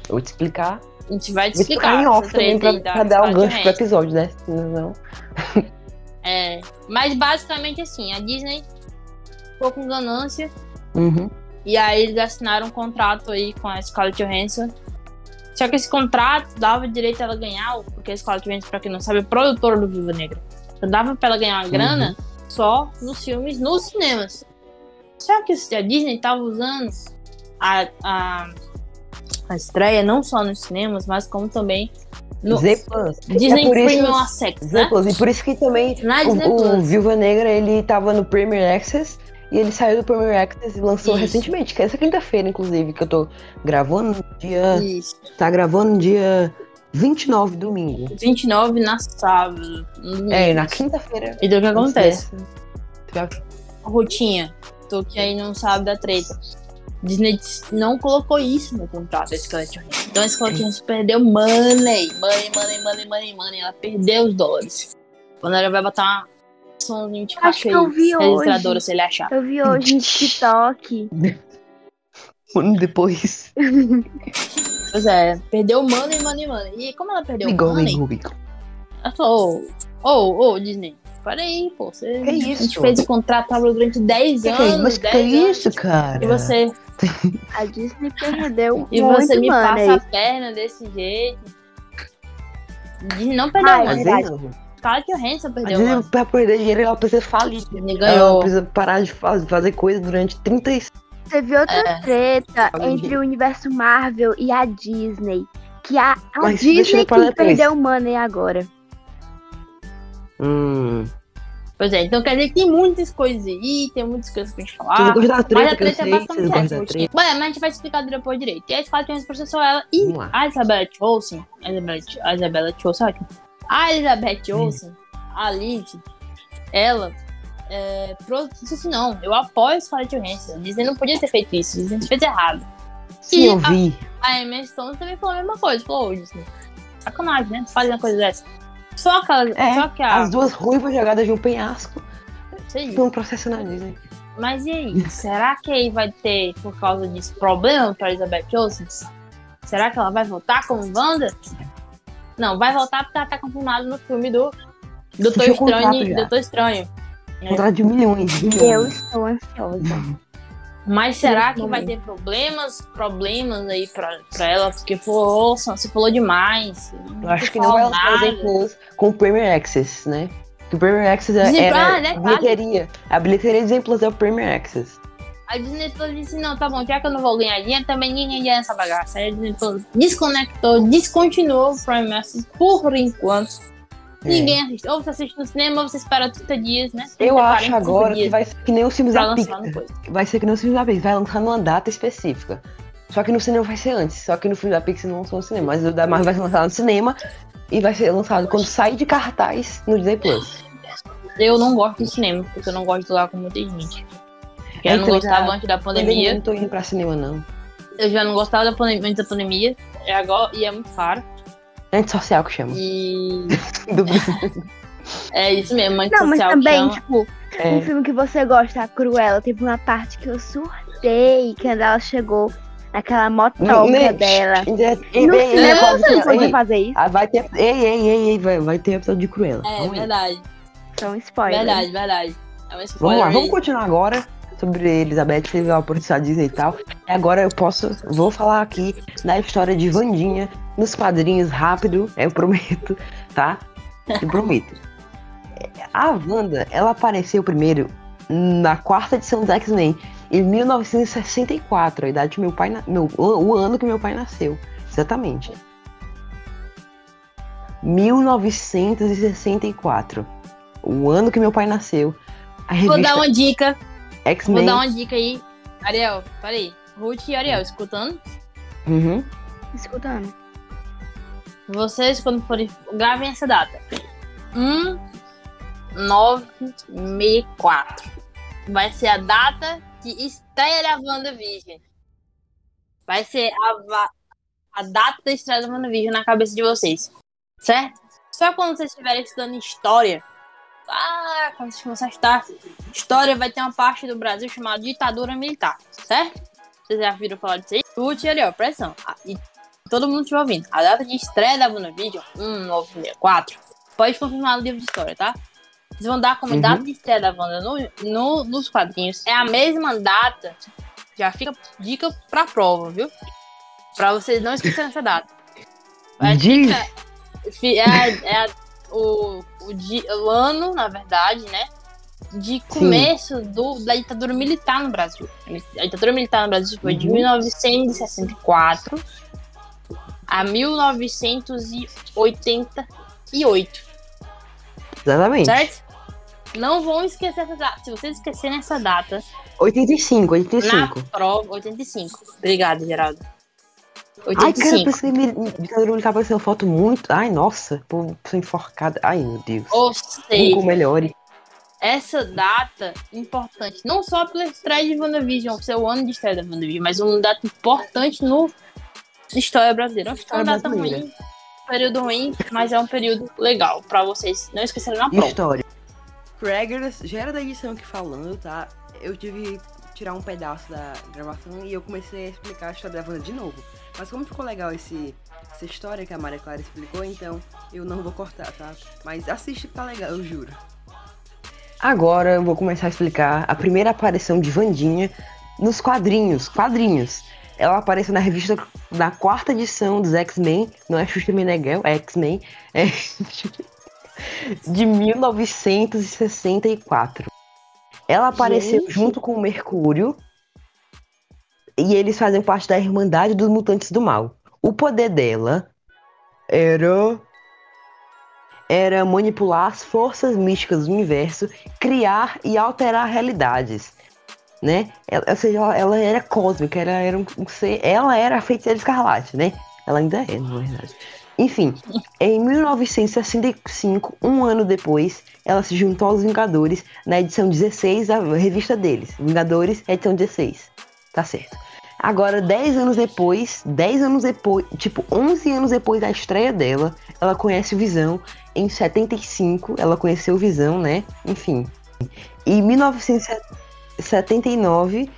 Vou te explicar. A gente vai te Vou explicar explicar. em off também pra, pra da dar o Scarlett gancho pro episódio, né? Não, não. É, mas basicamente assim, a Disney ficou com ganância. Uhum. E aí eles assinaram um contrato aí com a Scarlett Johansson. Só que esse contrato dava direito a ela ganhar, porque a Scarlett Johansson, pra quem não sabe, é produtora do Viva Negra. Então dava pra ela ganhar uma grana só nos filmes, nos cinemas. Só que a Disney tava usando a, a, a estreia não só nos cinemas, mas como também no Z Plus. Disney é Premium Access, Z né? Plus. E por isso que também Na o, o. Viúva Negra, ele tava no Premier Access e ele saiu do Premier Access e lançou Isso. recentemente, que é essa quinta-feira, inclusive, que eu tô gravando no dia. Isso. Tá gravando no dia 29, domingo. 29 na sábado. É, na quinta-feira. Então o que acontece? Já- rotinha. Tu que aí não sabe da treta. Disney não colocou isso no contrato da Scarlett Johansson. Então a Scarlett Johansson perdeu money. Money, money, money, money, money. Ela perdeu os dólares. Quando ela vai botar uma somzinho de Acho caixa que aí, eu vi registradora, hoje. se ele achar. Eu vi hoje no TikTok. Um ano depois. Pois é, perdeu money, money, money. E como ela perdeu Ligou, money, ligou, ligou. ela falou, ô, ô, ô, Disney, peraí, pô, você... Que A gente isso? fez o contrato tava durante 10 Que que é- anos, Mas que 10 é anos. isso, cara? E você A Disney perdeu E muito você me money. passa a perna desse jeito. Disney não perdeu Ah, é Mas verdade. aí, não. Scarlett Johansson A perdeu Disney, pra perder dinheiro, ela precisa falir. Ela ganhou. precisa parar de faz- fazer coisa durante 35 Teve outra É. treta Fala entre o universo Marvel e a Disney. Que a, a Mas Disney que perdeu o money agora. Hum. Pois é, então quer dizer que tem muitas coisas aí, tem muitas coisas pra gente falar. Vocês da Mas treta a que eu treta é sei? Bastante? Ué, mas a gente vai explicar depois direito. E a Scarlett Johansson processou ela e Vamos lá. a Isabella Olsen, a Isabella, a Isabella. A Elizabeth Olsen, a Liz, ela é, pro- disse assim, não, eu apoio a Scarlett Johansson. Disney não podia ter feito isso, Disney fez errado. Sim, E eu a- vi. A Emma Stone também falou a mesma coisa, falou, Disney, sacanagem, né? Fazer uma coisa dessa. Só que, ela, É, só que a... As duas ruivas jogadas de um penhasco Isso aí. estão processando a Disney. Mas e aí? Será que aí vai ter, por causa disso, problema pra Elizabeth Olsen? Será que ela vai voltar como Wanda? Não, vai voltar porque ela tá confirmada no filme do Doutor Estranho. Doutor Estranho. Contrato de milhões. de milhões. Eu estou ansiosa. Mas será que vai ter problemas, problemas aí pra, pra ela? Porque, pô, você falou demais. Eu acho que não vai Disney Plus com o Premier Access, né? Que o Premier Access é- Disney- ah, era a bilheteria. A bilheteria Disney Plus é o Premier Access. A Disney Plus disse, não, tá bom, já que eu não vou ganhar dinheiro, também ninguém ganha nessa bagaça. Aí a Disney Plus desconectou, descontinuou o Prime Access por enquanto. É. Ninguém assiste. Ou você assiste no cinema, ou você espera 30 dias, né? 30, Eu acho 45 agora que vai ser que nem os filmes da Pixar. Vai ser que nem os filmes da Pixar. Vai lançar numa data específica. Só que no cinema vai ser antes. Só que no filme da Pixar não lançou no cinema. Mas o da Marvel vai ser lançado no cinema. E vai ser lançado quando sair de cartaz no Disney Plus. Eu não gosto de cinema, porque eu não gosto de lá com muita gente. Eu É, não então, gostava antes da Pandemia. pandemia. Não tô indo pra cinema, não. Eu já não gostava da pandemia, antes da pandemia. É agora, e é muito caro. Antissocial que chama. E Do- é isso mesmo, antes Não, mas também, chama. tipo, É. um filme que você gosta, a Cruella, teve uma parte que eu surtei quando ela chegou naquela motoca Né? dela. Ei, No ei, ei, cinema ei, você não pode fazer isso. Ah, vai ter. Ei, ei, ei, ei, vai, vai ter episódio de Cruella. É, Vamos aí. verdade. São spoilers. Verdade, verdade. É um Vamos spoiler lá, aí. vamos continuar agora sobre Elizabeth, teve a oportunidade e tal. E agora eu posso, vou falar aqui da história de Vandinha nos quadrinhos rápido, eu prometo, tá? Eu prometo. A Wanda, ela apareceu primeiro na quarta edição do X-Men, em 1964, a idade que meu pai, na- meu, o ano que meu pai nasceu, exatamente. 1964, o ano que meu pai nasceu. A Vou revista dar uma dica. Vou X-Men. dar uma dica aí. Ariel, peraí. Ruth e Ariel, escutando? Uhum. Escutando. Vocês, quando forem. Gravem essa data. 1, 9, 64. Vai ser a data que estreia a WandaVision. Vai ser a, va- a data da estreia da WandaVision na cabeça de vocês. Certo? Só quando vocês estiverem estudando história. Ah, quando vocês começarem a estudar história, vai ter uma parte do Brasil chamada ditadura militar. Certo? Vocês já viram falar disso aí? Ruth e Ariel, pressão. Ah, e todo mundo estiver ouvindo. A data de estreia da WandaVision, 1964, pode confirmar no livro de história, tá? Vocês vão dar como Uhum. data de estreia da Wanda no, no- nos quadrinhos. É a mesma data. Já fica dica pra prova, viu? Pra vocês não esquecerem essa data. É, Diz. fi- é, a- é a- o, o, ano, na verdade, né? De começo do, da ditadura militar no Brasil. A ditadura militar no Brasil foi de Uhum. 1964 a 1988, Exatamente. certo? Não vão esquecer essa data. Se vocês esquecerem essa data, 85, na 85. prova, 85. Obrigada, Geraldo. Ai, cara, 85. pensei que ditadura militar apareceu foto muito. Ai, nossa, pô, sou enforcada. Ai, meu Deus. Ou seja, Google melhore. essa data importante, não só pela estreia de WandaVision, ser o ano de estreia da WandaVision, mas uma data importante no na história brasileira. Não é uma data brasileira. ruim, período ruim, mas é um período legal pra vocês não esquecerem na prova. História. Craggers, já era da edição aqui falando, tá? Eu tive que tirar um pedaço da gravação e eu comecei a explicar a história da Wanda de novo. Mas como ficou legal esse, essa história que a Maria Clara explicou, então eu não vou cortar, tá? Mas assiste que tá legal, eu juro. Agora eu vou começar a explicar a primeira aparição de Vandinha nos quadrinhos. Quadrinhos. Ela apareceu na revista da quarta edição dos X-Men. Não é Xuxa Meneghel, é X-Men. É de 1964. Ela apareceu Gente. junto com o Mercúrio. E eles fazem parte da Irmandade dos Mutantes do Mal. O poder dela era era manipular as forças místicas do universo, criar e alterar realidades, né? Ela, ou seja, ela, ela era cósmica, ela era um, um ser, ela era a feiticeira escarlate, né? Ela ainda é, na verdade. Enfim, em 1965, um ano depois, ela se juntou aos Vingadores na edição 16 da revista deles. Vingadores, edição 16. Tá certo. Agora, 10 anos depois, 10 anos depois, tipo, 11 anos depois da estreia dela, ela conhece o Visão. Em 75, ela conheceu o Visão, né? Enfim. Em 1979,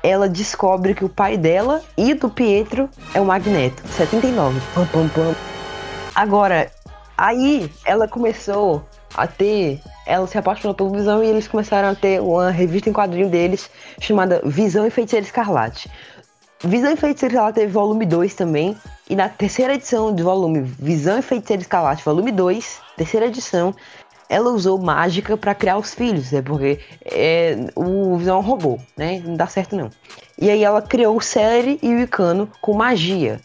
ela descobre que o pai dela e do Pietro é o Magneto. 79. Pam, pam, pam. Agora, aí ela começou a ter. Ela se apaixonou pelo Visão e eles começaram a ter uma revista em quadrinho deles chamada Visão e Feiticeira Escarlate. Visão e Feiticeira Escarlate teve volume 2 também. E na terceira edição do volume Visão e Feiticeira Escarlate, volume 2, terceira edição, ela usou mágica para criar os filhos, né? Porque é, o Visão é um robô, né? Não dá certo não. E aí ela criou o Celery e o Icano com magia.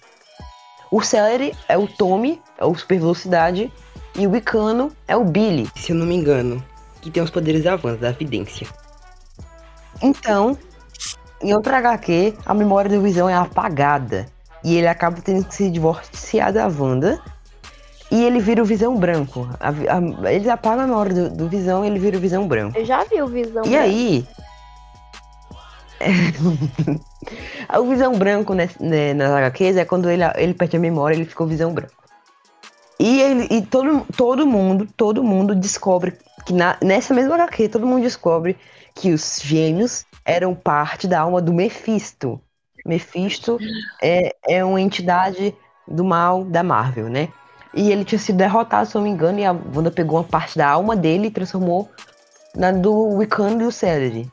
O Celery é o Tommy, é o Super Velocidade, e o Icano é o Billy, se eu não me engano, que tem os poderes da Wanda, da Vidência. Então, em outra HQ, a memória do Visão é apagada. E ele acaba tendo que se divorciar da Wanda. E ele vira o Visão Branco. A, a, ele apaga a memória do, do, Visão e ele vira o Visão Branco. Eu já vi o Visão E branco. aí... o Visão Branco né, né, nas HQs é quando ele, ele perde a memória ele fica o Visão Branco. E, ele, e todo, todo mundo, todo mundo descobre que na, nessa mesma HQ, todo mundo descobre que os gêmeos eram parte da alma do Mephisto. Mephisto é, é uma entidade do mal da Marvel, né? E ele tinha sido derrotado, se não me engano, e a Wanda pegou uma parte da alma dele e transformou na do Wiccan e o Celery.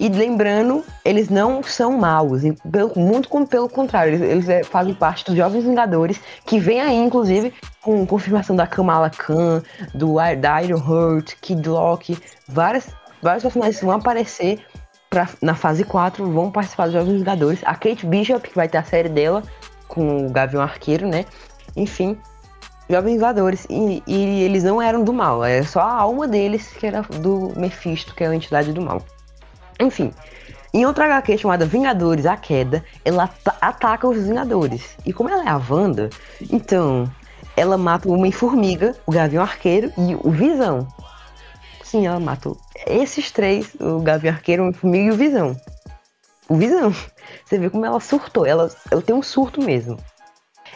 E lembrando, eles não são maus, pelo, muito como pelo contrário, eles, eles é, fazem parte dos Jovens Vingadores, que vem aí, inclusive, com confirmação da Kamala Khan, do da Iron Heart, Kid Loki, várias, vários personagens vão aparecer pra, na fase 4, vão participar dos Jovens Vingadores. A Kate Bishop, que vai ter a série dela, com o Gavião Arqueiro, né? Enfim, Jovens Vingadores. E, e eles não eram do mal, é só a alma deles que era do Mephisto, que é a entidade do mal. Enfim, em outra HQ chamada Vingadores A Queda, ela ataca os Vingadores. E como ela é a Wanda, então ela mata o Homem-Formiga, o Gavião Arqueiro e o Visão. Sim, ela mata esses três, o Gavião Arqueiro, o Homem-Formiga e o Visão. O Visão. Você vê como ela surtou, ela, ela tem um surto mesmo.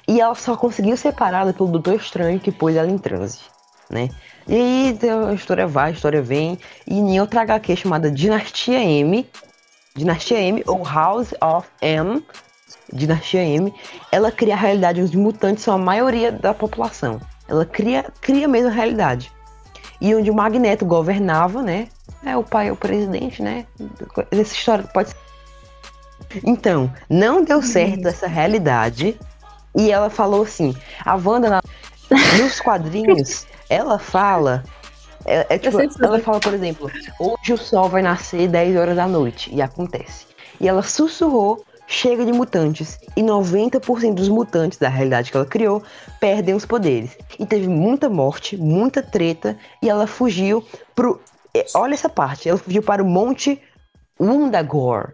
E ela só conseguiu ser parada pelo Doutor Estranho que pôs ela em transe, né? E aí a história vai, a história vem. E em outra HQ chamada Dinastia M, Dinastia M ou House of M, Dinastia M, ela cria a realidade onde os mutantes são a maioria da população. Ela cria, cria mesmo a realidade. E onde o Magneto governava, né? É o pai, é o presidente, né? Essa história pode ser. Então, não deu certo essa realidade. E ela falou assim: a Wanda, na... nos quadrinhos, ela fala. É, é tipo, ela fala, por exemplo, hoje o sol vai nascer 10 horas da noite. E acontece. E ela sussurrou chega de mutantes. E 90% dos mutantes da realidade que ela criou perdem os poderes. E teve muita morte, muita treta. E ela fugiu pro. Olha essa parte. Ela fugiu para o Monte Wundagore.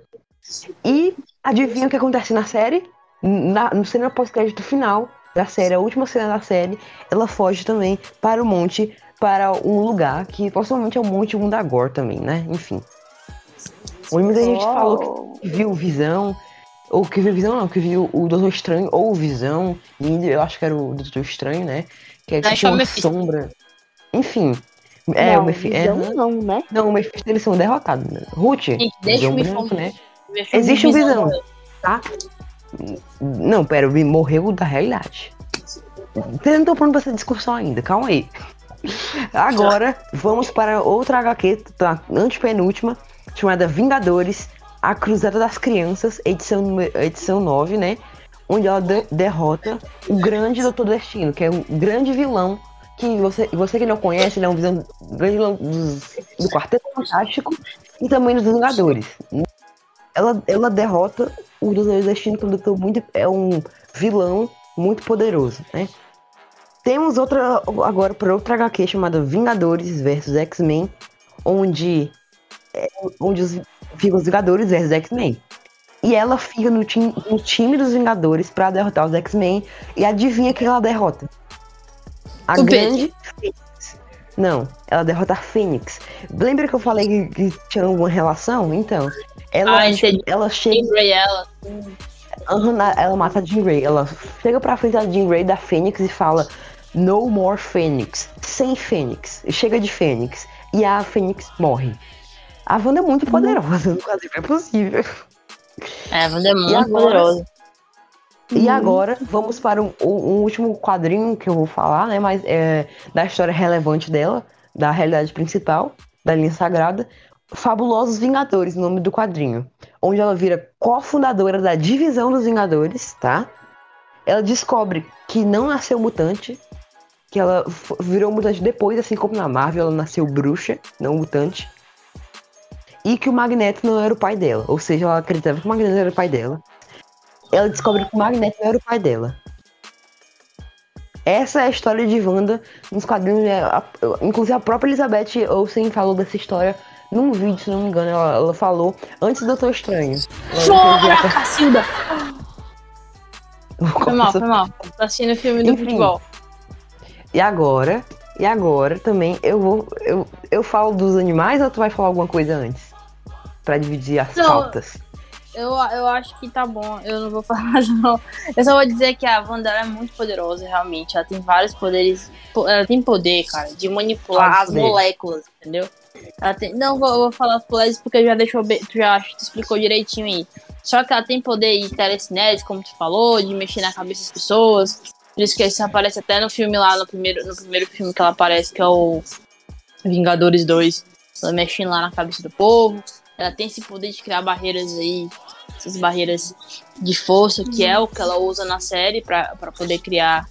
E adivinha o que acontece na série? Na, no cena pós-crédito final da série, a última cena da série, ela foge também para o monte, para um lugar que possivelmente é o Monte Wundagore também, né? Enfim. Muita gente Oh. falou que viu Visão, ou que viu Visão não, que viu o Doutor Estranho ou o Visão, e eu acho que era o Doutor Estranho, né? Que é tipo é o uma Mephisto. sombra. Enfim. É, não, o Mephisto. É, visão não, né? não, o Mephisto eles são derrotados. Né? Ruth, Gente, deixa Visão o branco, né? Existe um Visão. tá? Não, pera, ele morreu da realidade. Vocês não estão pronto pra essa discussão ainda, calma aí. Agora, vamos para outra HQ, tá? antepenúltima, chamada Vingadores, A Cruzada das Crianças, edição, edição 9, né? Onde ela de- derrota o grande Doutor Destino, que é um grande vilão que você, você que não conhece, ele é um visão, grande vilão dos- do Quarteto Fantástico e também dos Vingadores. Ela, ela derrota o Doutor Destino, que é um doutor muito, é um vilão muito poderoso, né? Temos outra agora para outra HQ chamada Vingadores versus X-Men, onde é, onde os, ficam os Vingadores versus X-Men. E ela fica no, time no time dos Vingadores para derrotar os X-Men. E adivinha quem ela derrota? A O grande Fênix. Não, ela derrota a Fênix. Lembra que eu falei que, que tinha alguma relação? Então, ela, Ah, entendi. ela chega. Lembrei ela. Ela mata a Jean Grey. Ela chega pra frente da Jean Grey da Fênix e fala: No more Fênix. Sem Fênix. Chega de Fênix. E a Fênix morre. A Wanda é muito poderosa, no Brasil é possível. É, a Wanda é muito agora? poderosa. E agora, vamos para um, um último quadrinho que eu vou falar, né? Mas é da história relevante dela, da realidade principal, da linha sagrada. Fabulosos Vingadores, o nome do quadrinho. Onde ela vira cofundadora da divisão dos Vingadores, tá? Ela descobre que não nasceu mutante, que ela virou mutante depois, assim como na Marvel, ela nasceu bruxa, não mutante. E que o Magneto não era o pai dela. Ou seja, ela acreditava que o Magneto era o pai dela. Ela descobre que o Magneto não era o pai dela. Essa é a história de Wanda nos quadrinhos. é, a- inclusive a própria Elizabeth Olsen falou dessa história num vídeo, se não me engano. Ela, ela falou antes do Doutor Estranho. Ela Fora, fez Cacilda! Foi mal, foi mal. Tá assistindo o filme do Enfim. futebol. E agora, e agora também eu vou. Eu, eu falo dos animais ou tu vai falar alguma coisa antes? Pra dividir as Não. pautas. Eu, eu acho que tá bom, eu não vou falar mais não. Eu só vou dizer que a Wanda é muito poderosa, realmente. Ela tem vários poderes. po- Ela tem poder, cara, de manipular Ah, as moléculas, entendeu? Ela tem, não vou, vou falar os poderes porque já deixou bem, tu já tu explicou direitinho aí. Só que ela tem poder de telecinese, como tu falou, de mexer na cabeça das pessoas. Por isso que isso aparece até no filme lá, no primeiro, no primeiro filme que ela aparece, que é o Vingadores 2. Ela mexendo lá na cabeça do povo. Ela tem esse poder de criar barreiras aí, essas barreiras de força, que é o que ela usa na série pra, pra poder criar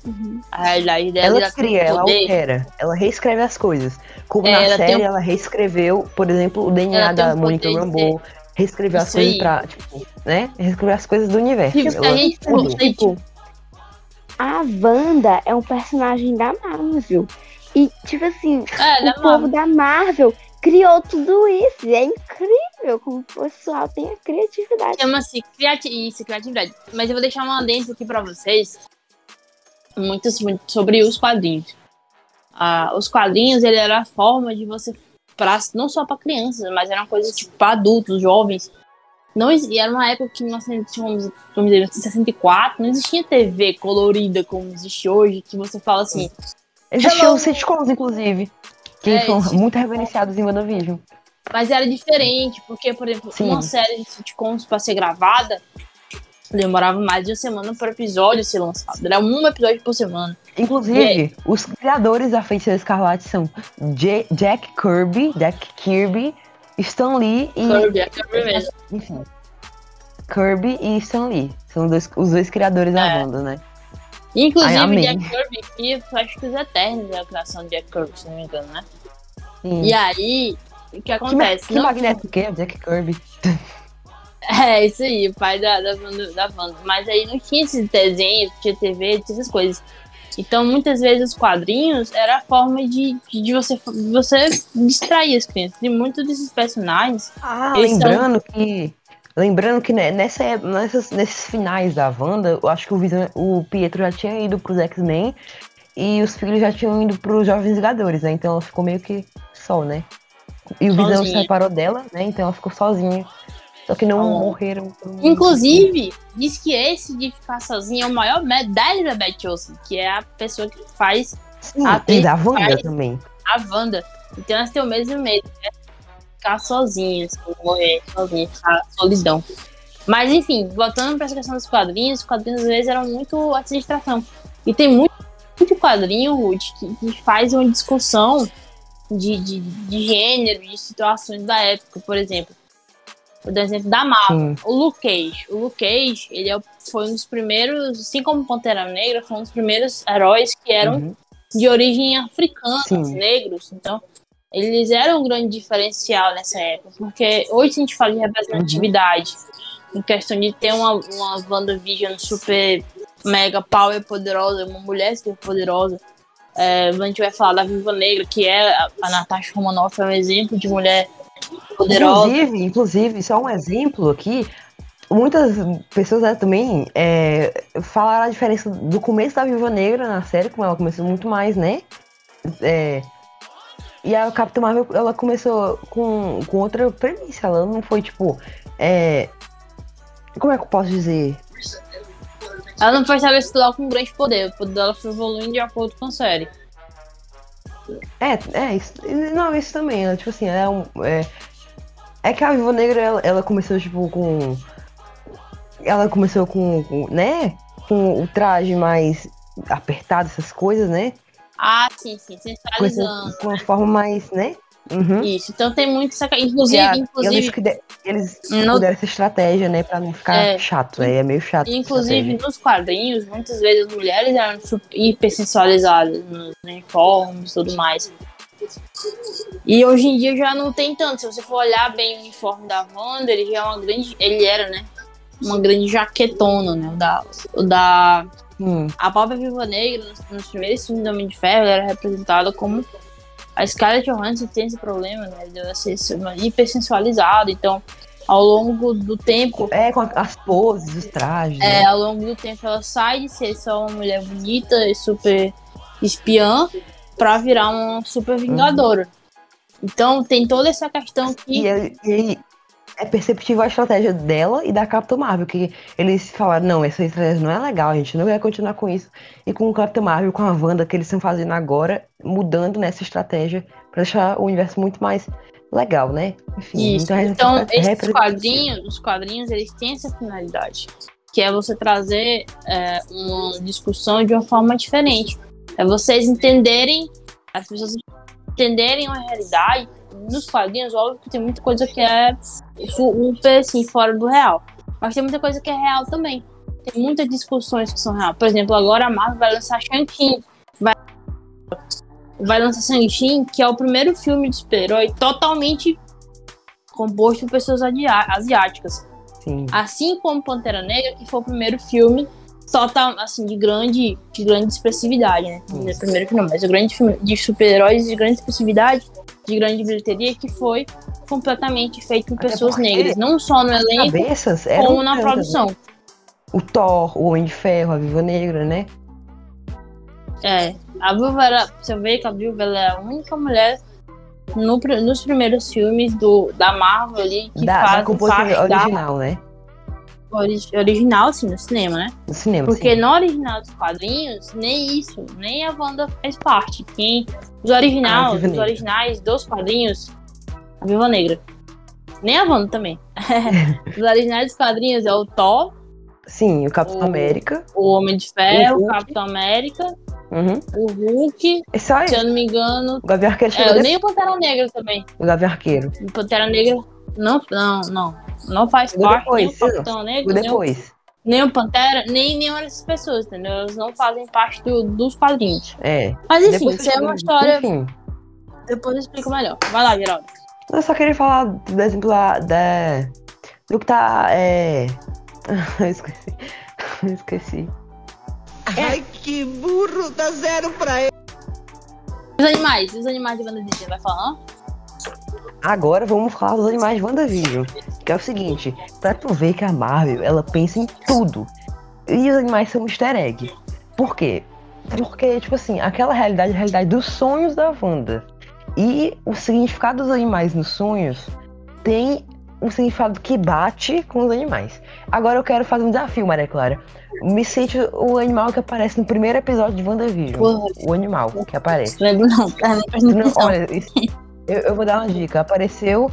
a realidade dela. Ela cria, ela altera, ela reescreve as coisas. Como É, na ela série, um- ela reescreveu, por exemplo, o DNA da um Monica poder de Rambeau, reescreveu as coisas aí. pra, tipo, né? Reescreveu as coisas do universo. Tipo, Ela mudou. tipo, A Wanda é um personagem da Marvel. E, tipo assim, é, o da povo Marvel. da Marvel criou tudo isso. E é incrível como o pessoal tem a criatividade. Chama-se criati isso, criatividade. Mas eu vou deixar uma adendo aqui pra vocês. Muitos, muito sobre os quadrinhos. Ah, os quadrinhos, ele era a forma de você. Pra, não só pra crianças, mas era uma coisa tipo pra adultos, jovens. Não, e era uma época que em 1900, vamos, vamos dizer, 1964 não existia TV colorida como existe hoje, que você fala assim, Existiam sitcoms, inclusive, que É, são muito reverenciados em WandaVision. Mas era diferente, porque, por exemplo, Sim. uma série de sitcoms pra ser gravada demorava mais de uma semana por episódio ser lançado. Era um episódio por semana. Inclusive, os criadores da Feiticeira Escarlate são J- Jack Kirby, Jack Kirby, Stan Lee e. Kirby, é Kirby mesmo. Enfim. Kirby e Stan Lee. São dois, os dois criadores da É. Wanda, né? Inclusive, Ai. Jack Kirby, que acho que os Eternos é a criação de Jack Kirby, se não me engano, né? Sim. E aí, o que que, ma- acontece? que Não- Magneto o quê? Jack Kirby. É, isso aí, o pai da, da, da Wanda. Mas aí não tinha esses desenhos, tinha TV, tinha essas coisas. Então, muitas vezes, os quadrinhos era a forma de, de você, você distrair as crianças. E muitos desses personagens Ah, Eles são- lembrando que. Lembrando que né, nessa, ép- nessas, nesses finais da Wanda, eu acho que o, Visão- o Pietro já tinha ido pros X-Men e os filhos já tinham ido pros Jovens Vingadores, né? Então ela ficou meio que só, né? E o Visão se Sozinha. separou dela, né? Então ela ficou sozinha. Só que não Ah. morreram. Inclusive, diz que esse de ficar sozinho é o maior medo da Elizabeth Olsen, que é a pessoa que faz Sim, a e da Wanda também. a Wanda. Então elas têm o mesmo medo, né? Ficar sozinhas, morrer sozinha, ficar solidão. Mas enfim, voltando para essa questão dos quadrinhos, os quadrinhos às vezes eram muito essa distração. E tem muito, muito quadrinho, Ruth, que, que faz uma discussão de, de, de gênero, de situações da época, por exemplo. Vou dar exemplo da Marvel. O Luke Cage. O Luke Cage, ele é- foi um dos primeiros, assim como Pantera Negra, foi um dos primeiros heróis que eram Uhum. de origem africana, negros. Então, eles eram um grande diferencial nessa época. Porque hoje a gente fala de representatividade, em questão de ter uma, uma WandaVision super mega power poderosa, uma mulher super poderosa. É, a gente vai falar da Viva Negra, que é a, a Natasha Romanoff, é um exemplo de mulher poderosa. Inclusive, inclusive, só um exemplo aqui. Muitas pessoas né, também é, falaram a diferença do começo da Viva Negra na série, como ela começou muito mais, né? É, e a Capitã Marvel, ela começou com, com outra premissa. Ela não foi, tipo... É, como é que eu posso dizer? Ela não foi estabelecido com um grande poder. O poder dela foi evoluindo de acordo com a série. É, é, isso, não, isso também, ela, tipo assim, é um. É, é que a Viva Negra, ela, ela começou, tipo, com. Ela começou com, com, né? Com o traje mais apertado, essas coisas, né? Ah, sim, sim, centralizando. com uma forma mais, né? Uhum. Isso, então tem muito essa. Inclusive, a- inclusive, eles, que de- eles No- puderam essa estratégia, né? Pra não ficar É. chato. Aí é meio chato. Inclusive, nos quadrinhos, muitas vezes as mulheres eram hipersensualizadas nos uniformes e tudo mais. E hoje em dia já não tem tanto. Se você for olhar bem o uniforme da Wanda, ele já é uma grande. Ele era, né? Uma grande jaquetona, né? O da. O da Hum, a própria Viva Negra, nos, nos primeiros filmes do Homem de Ferro, era representada como. A Scarlett Johansson tem esse problema, né? De ela ser hipersensualizada. Então, ao longo do tempo, É, com as poses, os trajes. é, né? ao longo do tempo ela sai de ser só uma mulher bonita e super espiã pra virar uma super vingadora. Então tem toda essa questão que. E, e é perceptível a estratégia dela e da Capitã Marvel, que eles falaram, não, essa estratégia não é legal, a gente não vai continuar com isso. E com o Capitã Marvel, com a Wanda, que eles estão fazendo agora, mudando nessa estratégia pra deixar o universo muito mais legal, né? Enfim, Isso. Então, representativo. esses quadrinhos, os quadrinhos, eles têm essa finalidade. Que é você trazer é, uma discussão de uma forma diferente. É vocês entenderem, as pessoas entenderem a realidade. Nos quadrinhos, óbvio que tem muita coisa que é super assim, fora do real. Mas tem muita coisa que é real também. Tem muitas discussões que são real. Por exemplo, agora a Marvel vai lançar Shang-Chi. Vai, vai lançar Shang-Chi, que é o primeiro filme de super-herói totalmente composto por pessoas asiáticas. Sim. Assim como Pantera Negra, que foi o primeiro filme total, assim, de grande, de grande expressividade, né? Primeiro que não, mas o grande filme de super-heróis de grande expressividade, de grande bilheteria, que foi completamente feito por pessoas negras. Não só no elenco, como na brancas, produção. né? O Thor, o Homem de Ferro, a Viva Negra, né? É, a Viúva era, você vê que a Viúva ela é a única mulher no nos primeiros filmes do, da Marvel ali que Da, da faz composição parte da original, né? Ori- original, assim, no cinema, né? No cinema. Porque sim. no original dos quadrinhos, nem isso, nem a Wanda faz parte. Quem, os original, Ah, os originais dos quadrinhos, a Viúva Negra. Nem a Wanda também. os originais dos quadrinhos é o Thor, Sim, o Capitão o- América. o Homem de Ferro, O o. Capitão América, Uhum. o Hulk, É só se eu não me engano. O Gavião Arqueiro É, nem o Pantera Negra também. O Gavião Arqueiro. O Pantera Negra não, não, não. Não faz Chegou parte depois, nem o Capitão Negra, Chegou nem o depois. nem o Pantera, nem nenhuma dessas pessoas, entendeu? Elas não fazem parte do- dos quadrinhos. É. Mas enfim, Depois isso é uma história. Enfim. Depois eu explico melhor. Vai lá, Geraldo. Eu só queria falar, por exemplo, lá da, do que tá. É... Eu esqueci. Eu esqueci. Ai, que burro, dá zero pra ele. Os animais, os animais de banda Disney, vai falar? Agora vamos falar dos animais de WandaVision. Que é o seguinte, pra tu ver que a Marvel, ela pensa em tudo. E os animais são um easter egg. Por quê? Porque, tipo assim, aquela realidade é a realidade dos sonhos da Wanda. E o significado dos animais nos sonhos tem um significado que bate com os animais. Agora eu quero fazer um desafio, Maria Clara. Me cite o animal que aparece no primeiro episódio de WandaVision. Porra. O animal que aparece. Não, não Não, atenção. olha, isso- eu, eu vou dar uma dica. Apareceu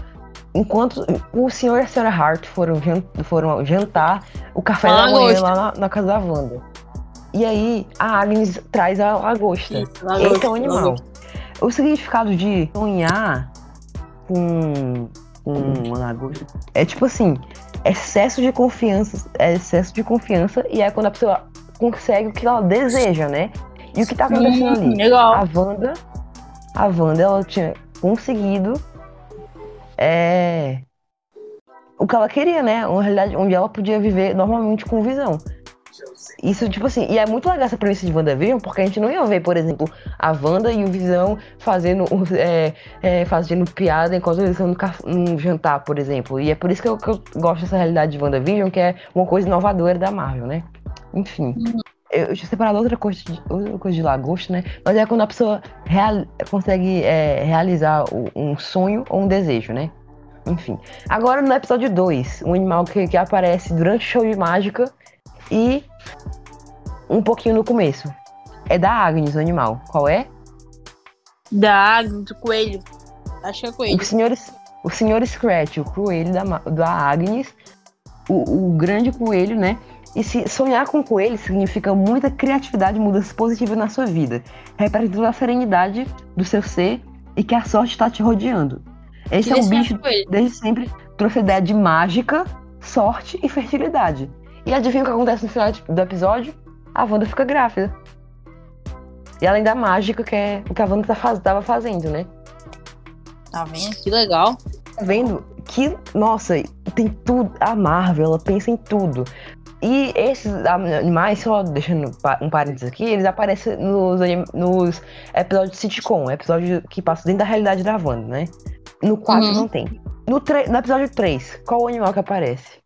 enquanto o senhor e a senhora Hart foram, foram jantar o café Uma da manhã lagosta. lá na, na casa da Wanda. E aí a Agnes traz a lagosta. Isso, Esse lagosta, é o animal. lagosta. O significado de sonhar com, com uma lagosta é tipo assim, excesso de confiança, é excesso de confiança e é quando a pessoa consegue o que ela deseja, né? E o que tá acontecendo ali? legal. A Wanda, a Wanda, ela tinha conseguido é, o que ela queria, né? Uma realidade onde ela podia viver normalmente com visão. Isso, tipo assim, e é muito legal essa premissa de WandaVision, porque a gente não ia ver, por exemplo, a Wanda e o Visão fazendo, é, é, fazendo piada enquanto eles estão no jantar, por exemplo. E é por isso que eu, que eu gosto dessa realidade de WandaVision, que é uma coisa inovadora da Marvel, né? Enfim. Eu, eu tinha separado outra coisa, de, outra coisa de lagosta, né? Mas é quando a pessoa real- consegue é, realizar um sonho ou um desejo, né? Enfim. Agora no episódio 2, um animal que, que aparece durante o show de mágica e um pouquinho no começo. É da Agnes, o animal. Qual é? Da água, do coelho. Acho que é coelho. O senhor, o senhor Scratch, o coelho da, da Agnes, o, o grande coelho, né? E se sonhar com coelho significa muita criatividade e mudanças positivas na sua vida. Representa a serenidade do seu ser e que a sorte está te rodeando. Esse é Queria um bicho coelho. desde sempre trouxe a ideia de mágica, sorte e fertilidade. E adivinha o que acontece no final do episódio? A Wanda fica grávida. E além da mágica, que é o que a Wanda tá faz- tava fazendo, né? Tá vendo? Que legal. Tá vendo que, nossa, tem tudo. A Marvel, ela pensa em tudo. E esses animais, só deixando um parênteses aqui, eles aparecem nos, nos episódios de sitcom, episódio que passa dentro da realidade da Wanda, né? No 4 Uhum. não tem. No, no episódio 3, qual o animal que aparece?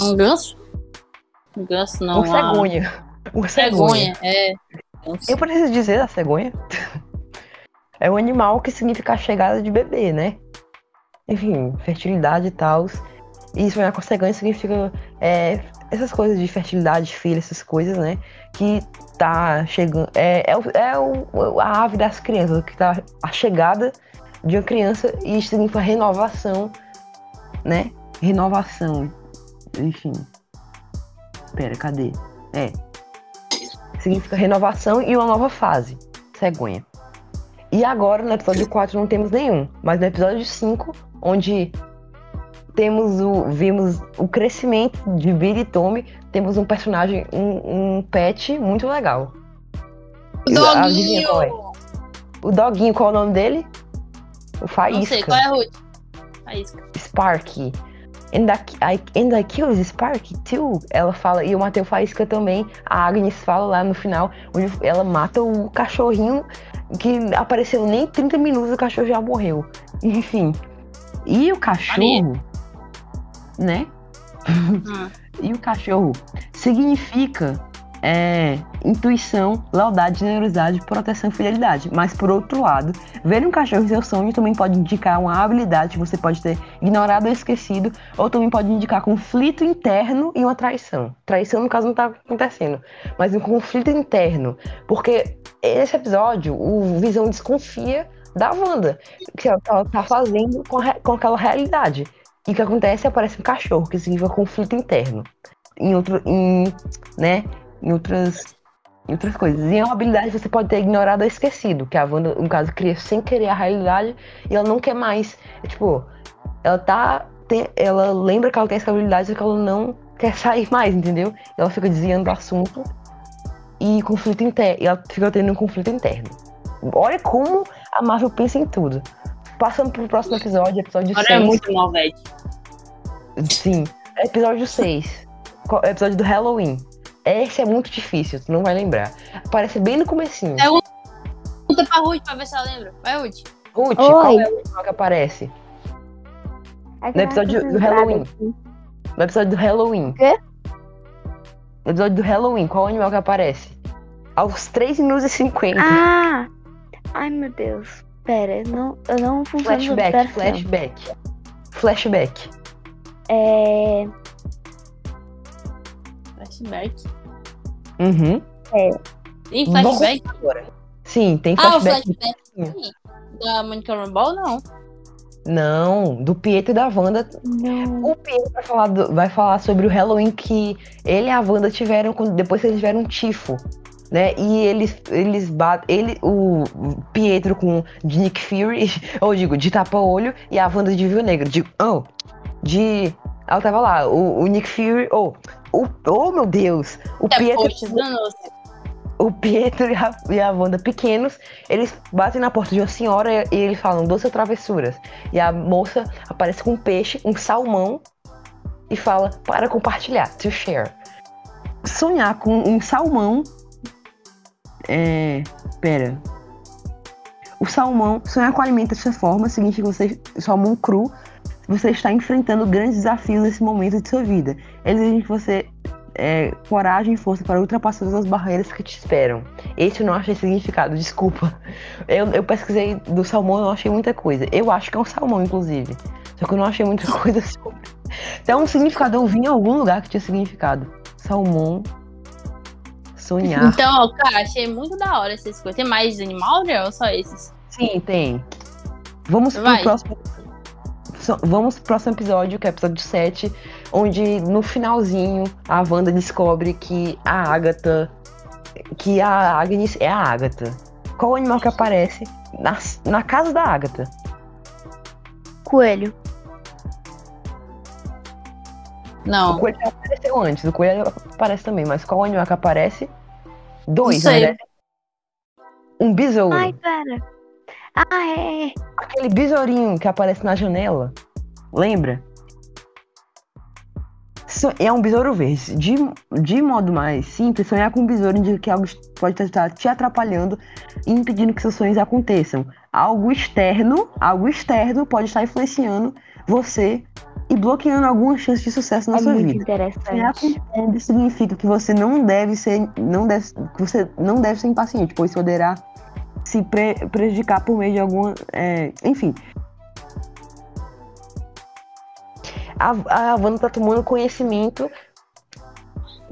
Um ganso? Um ganso não. um cegonha. Um A... cegonha. Cegonha, é. Eu preciso dizer a cegonha. é um animal que significa a chegada de bebê, né? Enfim, fertilidade e tal. Sonhar com cegonha significa é, essas coisas de fertilidade, filho, essas coisas, né? Que tá chegando. É, é, é o- a ave das crianças, que tá a chegada de uma criança e isso significa renovação, né? Renovação. Enfim. Pera, cadê? É. Significa renovação e uma nova fase. Cegonha. E agora, no episódio 4, não temos nenhum. Mas no episódio 5, onde temos o, vimos o crescimento de Billy e Tommy, temos um personagem, um, um pet muito legal. Adivinha qual é? Doguinho! O doguinho, qual é o nome dele? O Não Faísca. sei, qual é a Ruth? Faísca. Sparky. And I, and I killed Sparky too. Ela fala, e eu matei o Faísca também. A Agnes fala lá no final, onde ela mata o cachorrinho que apareceu nem 30 minutos, o cachorro já morreu. Enfim. E o cachorro, né? Hum. E o cachorro significa é, intuição, lealdade, generosidade, proteção e fidelidade. Mas por outro lado, ver um cachorro em seu sonho também pode indicar uma habilidade que você pode ter ignorado ou esquecido, ou também pode indicar conflito interno e uma traição. Traição, no caso, não tá acontecendo, mas um conflito interno. Porque nesse episódio, o Visão desconfia da Wanda, que ela tá- tá fazendo com, com aquela realidade. E o que acontece? Aparece um cachorro, que significa conflito interno. Em outro. Em, né? Em outras. Em outras coisas. E é uma habilidade que você pode ter ignorado ou esquecido. Que a Wanda, no caso, cria sem querer a realidade e ela não quer mais. É, tipo, ela tá. tem- ela lembra que ela tem essa habilidade, só que ela não quer sair mais, entendeu? Ela fica desviando do assunto. E conflito interno. Ela fica tendo um conflito interno. Olha como a Marvel pensa em tudo. Passando pro próximo episódio, episódio Agora 6. é muito malvete. Sim. Episódio 6. Qual- Episódio do Halloween. Esse é muito difícil, tu não vai lembrar. Aparece bem no comecinho. É Pergunta pra Ruth pra ver se ela lembra. Vai, Ruth. Ruth, Oi. qual é o animal que aparece? É que No episódio do Halloween. aqui. No episódio do Halloween. Quê? No episódio do Halloween, qual o animal que aparece? Aos 3 minutos e 50. Ah! Ai, meu Deus. Pera, eu não, eu não funciona flashback, flashback. Flashback. É... Flashback. Uhum. Tem Vamos flashback? agora. Sim, tem Ah, o flashback. flashback. Sim. Da Monica Rambeau, não. Não, do Pietro e da Wanda Não. O Pietro vai falar, do- vai falar sobre o Halloween que ele e a Wanda tiveram quando- depois que eles tiveram um tifo. Né? E eles, eles batem. Ele, o Pietro com de Nick Fury, ou digo, de tapa-olho, e a Wanda de Vivo Negro. De. Oh, de. Ela tava lá, o, o Nick Fury. Oh, o, oh, meu Deus! O É, Pietro, poxa, danou-se. o Pietro e a, e a Wanda pequenos, eles batem na porta de uma senhora e eles falam doce ou travessuras. E a moça aparece com um peixe, um salmão, e fala para compartilhar, to share. sonhar com um salmão. É. Pera. O salmão, sonhar com alimento dessa forma significa que você, salmão cru, você está enfrentando grandes desafios nesse momento de sua vida. Eles exigem que você é, coragem e força para ultrapassar as barreiras que te esperam. Esse eu não achei significado, desculpa. Eu, eu pesquisei do salmão e não achei muita coisa. Eu acho que é um salmão, inclusive. Só que eu não achei muita coisa sobre. Então, um significado eu vi em algum lugar que tinha significado. Salmão. Sonhar. Então, cara, achei muito da hora essas coisas. Tem mais animal, né? Ou só esses? Sim, tem. Vamos pro Vai. próximo. so- Vamos pro próximo episódio, que é o episódio 7, onde no finalzinho a Wanda descobre que a Agatha. Que a Agnes é a Agatha. Qual o animal que aparece na, na casa da Agatha? Coelho. O Não. coelho já apareceu antes, o coelho aparece também, mas qual animal que aparece? Dois, né? Um besouro. Ai, pera. Ah, é. é. Aquele besourinho que aparece na janela. Lembra? É um besouro verde. De, de modo mais simples, sonhar com um besouro indica que algo pode estar te atrapalhando e impedindo que seus sonhos aconteçam. Algo externo, algo externo pode estar influenciando você e bloqueando alguma chance de sucesso na É sua muito vida. Interessante. pombo significa que você não deve ser, não deve, que você não deve ser impaciente, pois poderá se pre- prejudicar por meio de alguma, é, enfim. A, a Wanda tá tomando conhecimento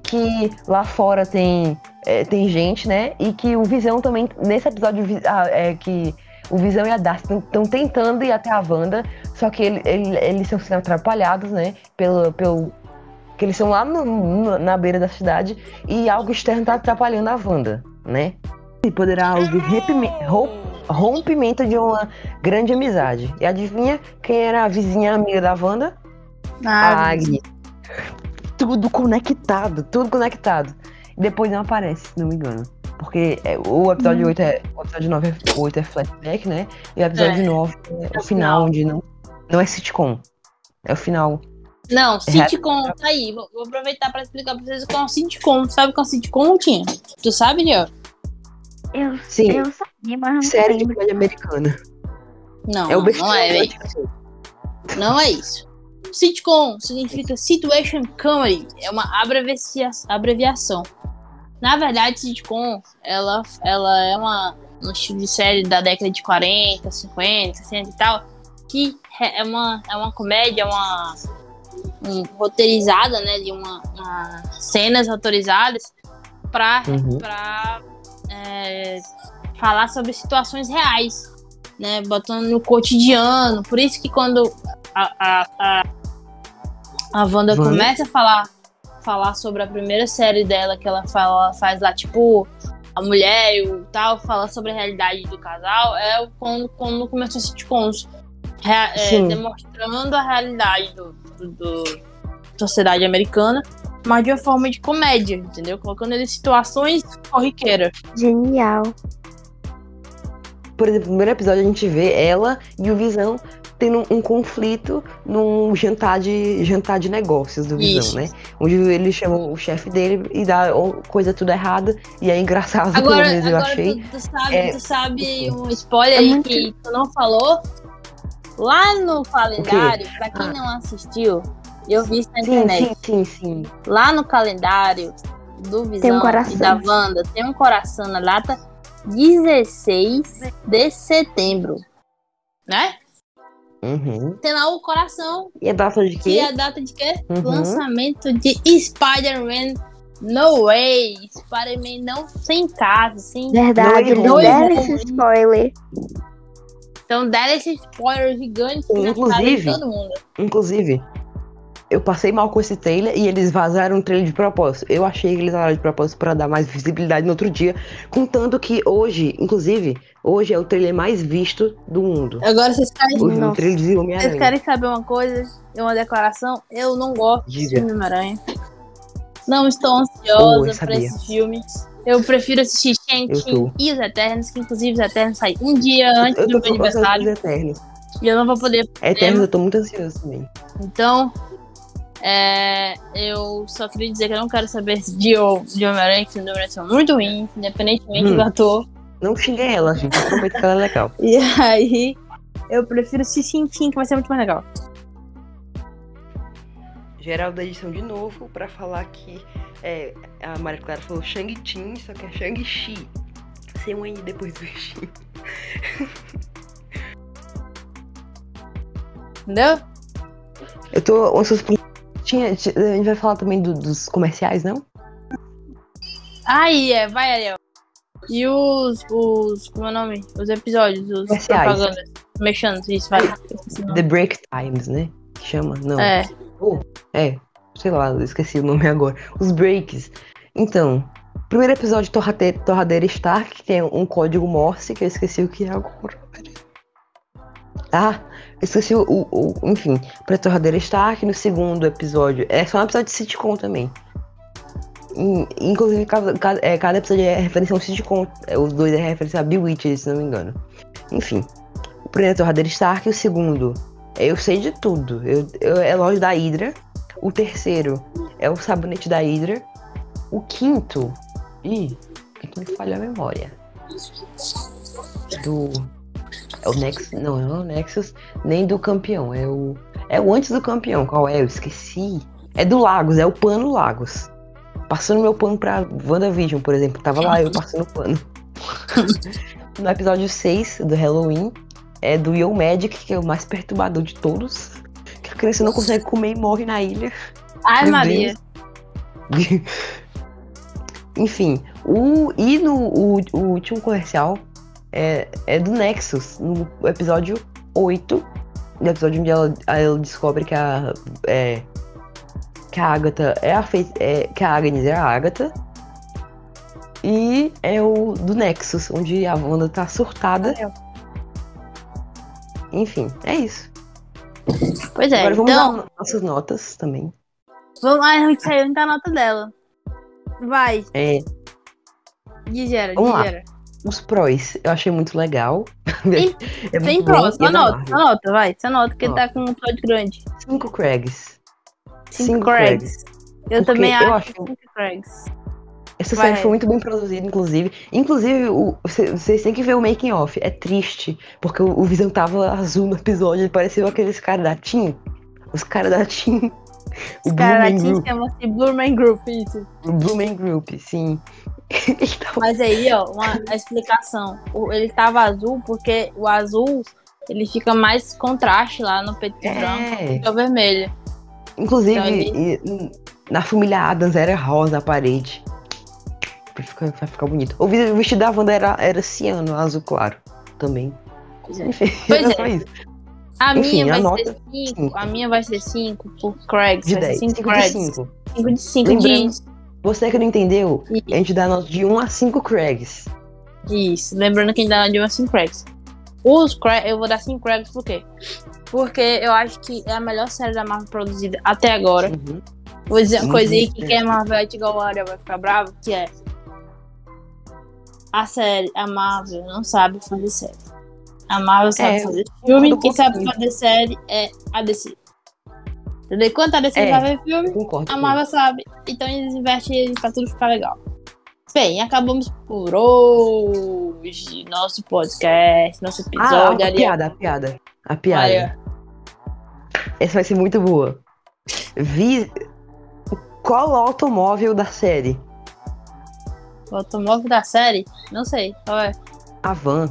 que lá fora tem, é, tem gente, né? E que o Visão também, nesse episódio, ah, é que o Visão e a Darcy estão tentando ir até a Wanda, só que ele, ele- eles estão sendo atrapalhados, né? Pelo, pelo, que eles estão lá no- no- na beira da cidade e algo externo tá atrapalhando a Wanda, né? E poderá ro- rompimento de uma grande amizade. E adivinha quem era a vizinha amiga da Wanda? A Agnes. Tudo conectado, tudo conectado. E depois não aparece, se não me engano. Porque é, o episódio 8 é. O episódio 9 é, 8 é flashback, né? E o episódio É. 9 é o o final, onde não, não é sitcom. É o final. Não, sitcom, tá aí. Vou, vou aproveitar pra explicar pra vocês o que é um sitcom. Sabe o que é um sitcom, Tinha? Tu sabe, Liel? Eu, Sim. eu sabia, mas não Série de comédia americana. Não, É o não, é, velho. Não é isso. Sitcom significa Situation Comedy. É uma abrevia- abreviação. Na verdade, sitcom, ela, ela é uma um estilo de série da década de 40, 50, 60 e tal, que é uma, é uma comédia, uma um, roteirizada, né, de uma, uma- cenas autorizadas para Uhum. para é, falar sobre situações reais, né? Botando no cotidiano. Por isso que quando a, a, a, a Wanda Wanda? começa a falar, falar sobre a primeira série dela, que ela fala, faz lá, tipo, a mulher e o tal, fala sobre a realidade do casal, é quando, quando começou a sitcoms. rea- é, demonstrando a realidade do, do, do- sociedade americana, mas de uma forma de comédia, entendeu? Colocando ele em situações corriqueiras. Genial. Por exemplo, no primeiro episódio a gente vê ela e o Visão tendo um conflito num jantar de, jantar de negócios do Visão, Isso. né? Onde ele chama o chefe dele e dá coisa tudo errada. E é engraçado, pelo Agora, menos eu achei. tu, tu sabe, É, tu sabe um spoiler É aí muito- que tu não falou? Lá no calendário, pra quem Ah. não assistiu, eu vi isso na Sim, internet. sim, sim, sim. Lá no calendário do Visão Tem um coração. e da Wanda, tem um coração na data 16 de setembro. Né? Uhum. Tem lá o coração, E a data de que é quê? a data de quê? Uhum. Lançamento de Spider-Man No Way. Spider-Man não sem casa, sem Verdade, Não deram esse spoiler. Então deram esse spoiler gigante na cara de todo mundo. Inclusive, eu passei mal com esse trailer e eles vazaram um trailer de propósito. Eu achei que eles vazaram de propósito pra dar mais visibilidade no outro dia. Contanto que hoje, inclusive, hoje é o trailer mais visto do mundo. Agora vocês querem, O, o Nossa. trailer de vocês querem saber uma coisa? Uma declaração? Eu não gosto Diga. de Homem-Aranha. Não estou Oh, ansiosa pra sabia. esse filme. Eu prefiro assistir Shang-Chi e os Eternos, que inclusive os Eternos saem um dia antes Eu do tô meu com aniversário. Eternos. E eu não vou poder. Eternos eu tô muito ansioso também. Então, É, eu só queria dizer que eu não quero saber de, O- de Homem-Aranha, que os Homem-Aranha são muito ruins, independentemente Hum. do ator. Não xinguei ela, gente. Prometo que ela é legal. E aí, eu prefiro Xixintim, que vai ser muito mais legal. Geral da edição de novo pra falar que é, a Maria Clara falou Shang-Chi, só que é Shang-Chi. Sem um N depois do X. Entendeu? Eu tô. Tinha, ti- a gente vai falar também do- dos comerciais, não? Aí, é, vai, Ariel. E os, os, como é o nome? Os episódios, os Comerciais. propagandas. Mexendo, isso, vai. The Break Times, né? Que chama? Não. É, É, sei lá, esqueci o nome agora. Os breaks. Então, primeiro episódio Torrade- Torradeira Stark, que tem um código Morse, que eu esqueci o que é agora. Ah, esqueci o, o- o- Enfim, pra Torradeira Stark, no segundo episódio. É só um episódio de sitcom também. In- Inclusive, cada, cada- é, cada episódio é referência a um sitcom. É, Os dois é referência a Bewitched, se não me engano. Enfim, o primeiro é Torradeira Stark o segundo eu sei de tudo. Eu, eu- é loja da Hydra. O terceiro é o sabonete da Hydra. O quinto. Ih, o quinto me falha a memória. Do. É o Nexus. Não, é o Nexus, nem do campeão. É o. É o antes do campeão. Qual é? Eu esqueci. É do Lagos, é o pano Lagos. Passando meu pano pra WandaVision, por exemplo. Tava lá eu passando pano. no episódio 6 do Halloween, é do Yo Magic, que é o mais perturbador de todos. Que a criança não consegue comer e morre na ilha. Ai, Meu Maria. Enfim, o, e no o, o último comercial é, é do Nexus, no episódio 8. No episódio onde ela, ela descobre que a. É, que a Agatha é a fei- é, que a Agnes é a Agatha. E é o do Nexus, onde a Wanda tá surtada. Enfim, é isso. Pois é, Agora vamos então, dar nossas notas também. vamos. Ai, não saiu nem a nota dela. Vai, É, digera, Vamos lá. Os prós, eu achei muito legal. Tem- é muito bom, prós, da anota, anota, vai, você anota, Ó. tá com um episódio grande. Cinco Craigs. Cinco, Cinco Craigs. Eu Porque também eu acho cinco Craigs. Essa Vai. série foi muito bem produzida, inclusive. Inclusive, o- cê- vocês têm que ver o making off. É triste, porque o, o Visão tava azul no episódio. Ele pareceu aqueles caras da Team. Os caras da. O Os caras aqui Group. chamam-se Blue Man Group, isso. Blue Man Group, sim. Tava- Mas aí, ó, uma a explicação. O- ele tava azul porque o azul, ele fica mais contraste lá no peito branco É. que o vermelho. Inclusive, Então, ele- na família Adams era rosa a parede. Pra ficar, pra ficar bonito. O vestido da Wanda era, era ciano, azul claro. Também. Pois é. Enfim, Pois é. isso. A Enfim, minha vai ser nota, 5. cinco. A minha vai ser 5 por Craigs. De vai ser 10. 5 5 de Craigs. 5. 5 de 5 Lembrando- de. Você que não entendeu, E- a gente dá nota de 1 a 5 Craigs. Isso. Lembrando que a gente dá de uma 5 Craigs. Os Craigs, eu vou dar 5 Craigs por quê? Porque eu acho que é a melhor série da Marvel produzida até agora. Uhum. Vou dizer uma Sim, coisa aí que quem é Marvel igual o Ariel vai ficar bravo, que é a série, a Marvel não sabe fazer série. A Marvel sabe É, fazer filme, quem sabe fazer série é a DC. Entendeu? Enquanto a DC É. vai ver filme, concordo. a Marvel sabe. Então eles investem pra tudo ficar legal. Bem, acabamos por hoje. Nosso podcast, nosso Ah, episódio. a Ariel. piada, a piada. A piada. Ariel. Essa vai ser muito boa. Vi... Qual o automóvel da série? O automóvel da série? Não sei. Qual é? A van.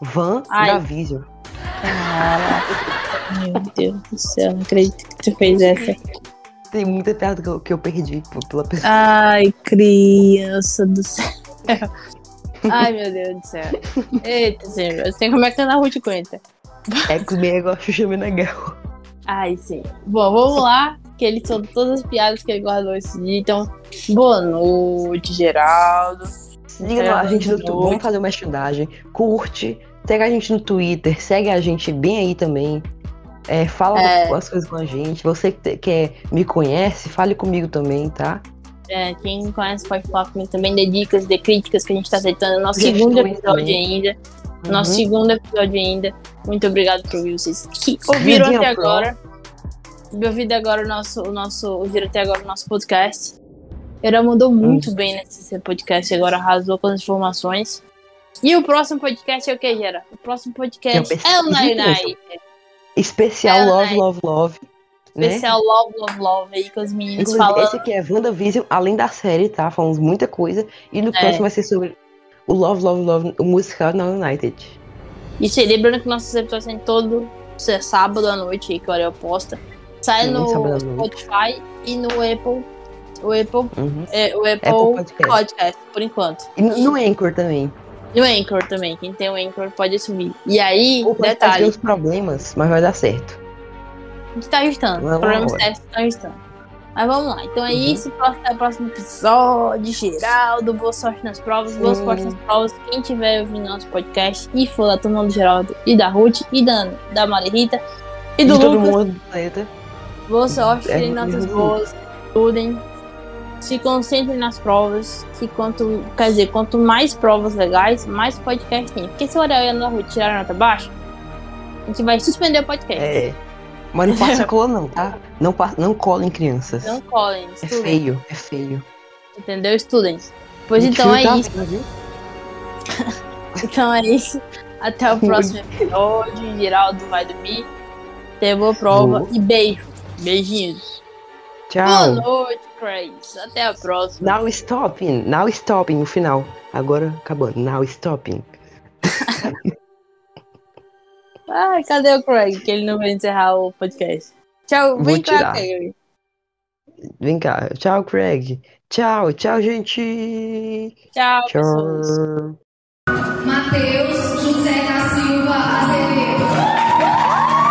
Van Ai. da Vision. Caraca. Meu Deus do céu, não acredito que tu fez essa. Tem muita piada que eu, que eu perdi pela pessoa. Ai, criança do céu. Ai, meu Deus do céu. Eita, senhor. Eu sei como é que a Ruth aguenta. X-Men é igual Xuxa Meneghel. Ai, sim. Bom, vamos lá. Que ele soltou todas as piadas que ele guardou esse dia. Então, boa noite, Geraldo. Siga a gente no tu- Vamos fazer uma merchandising. Curte. Segue a gente no Twitter. Segue a gente bem aí também. É, fala É. as coisas com a gente. Você que, que é- me conhece, fale comigo também, tá? É, quem me conhece pode falar comigo também de dicas, de críticas que a gente tá aceitando no nosso Sugestões segundo episódio também. ainda. Nosso Uhum. segundo episódio ainda. Muito obrigado por ouvir vocês que ouviram Vidinha até Pro. agora. me ouvido agora o nosso, o nosso, ouviram até agora o nosso podcast. Ele mandou muito bem nesse podcast, agora arrasou com as informações. E o próximo podcast é o que, Gera? O próximo podcast é o é o Nine Influencer. Night. Especial É, Love, né? Love, Love. Né? Especial Love, Love, Love aí com os meninos Inclusive, falando. esse aqui é WandaVision, além da série, tá? Falamos muita coisa. E no É. próximo vai ser sobre o Love, Love, Love, o musical na United. E lembrando que nossos episódios saem todo é sábado à noite aí, que o Ariel posta. Sai Sim, no. Spotify e no Apple. O Apple, Uhum. é, o Apple, Apple Podcast. Podcast, por enquanto. E no, no Anchor também. E o Anchor também. Quem tem o Anchor pode subir. E aí, O podcast tem detalhe, uns problemas, mas vai dar certo. a gente tá ajustando. Não é Problemas técnicos tá ajustando. Mas vamos lá. Então é Uhum. isso. Até o próximo episódio. Geraldo, boa sorte nas provas. Boa Sim. sorte nas provas. Quem tiver ouvindo nosso podcast e for da turma do Geraldo e da Ruth e da, da Maria Rita e E do todo Lucas. mundo do planeta. Boa sorte, É, notas boas, estudem, se concentrem nas provas, que quanto, quer dizer, quanto mais provas legais, mais podcast tem. Porque se o Ariel e a tirar nota baixa, a gente vai suspender o podcast. É. Mas não passa cola não, tá? Não, não colhem crianças. Não colhem, é feio, é feio. entendeu? Estudem. Pois então é tá isso, vendo, então é isso. Até o próximo episódio. Geraldo vai dormir. Tenha boa prova Vou. e beijo. Beijinhos. Boa Tchau. noite, Craig. Até a próxima. Now stopping. Now stopping, no final. Agora acabando. Now stopping. Ai, cadê o Craig? Que ele não vai encerrar o podcast. Tchau, Vou vem cá, tirar. Craig. Vem cá. Tchau, Craig. Tchau, tchau, gente. Tchau, pessoas. Tchau. Matheus José da Silva.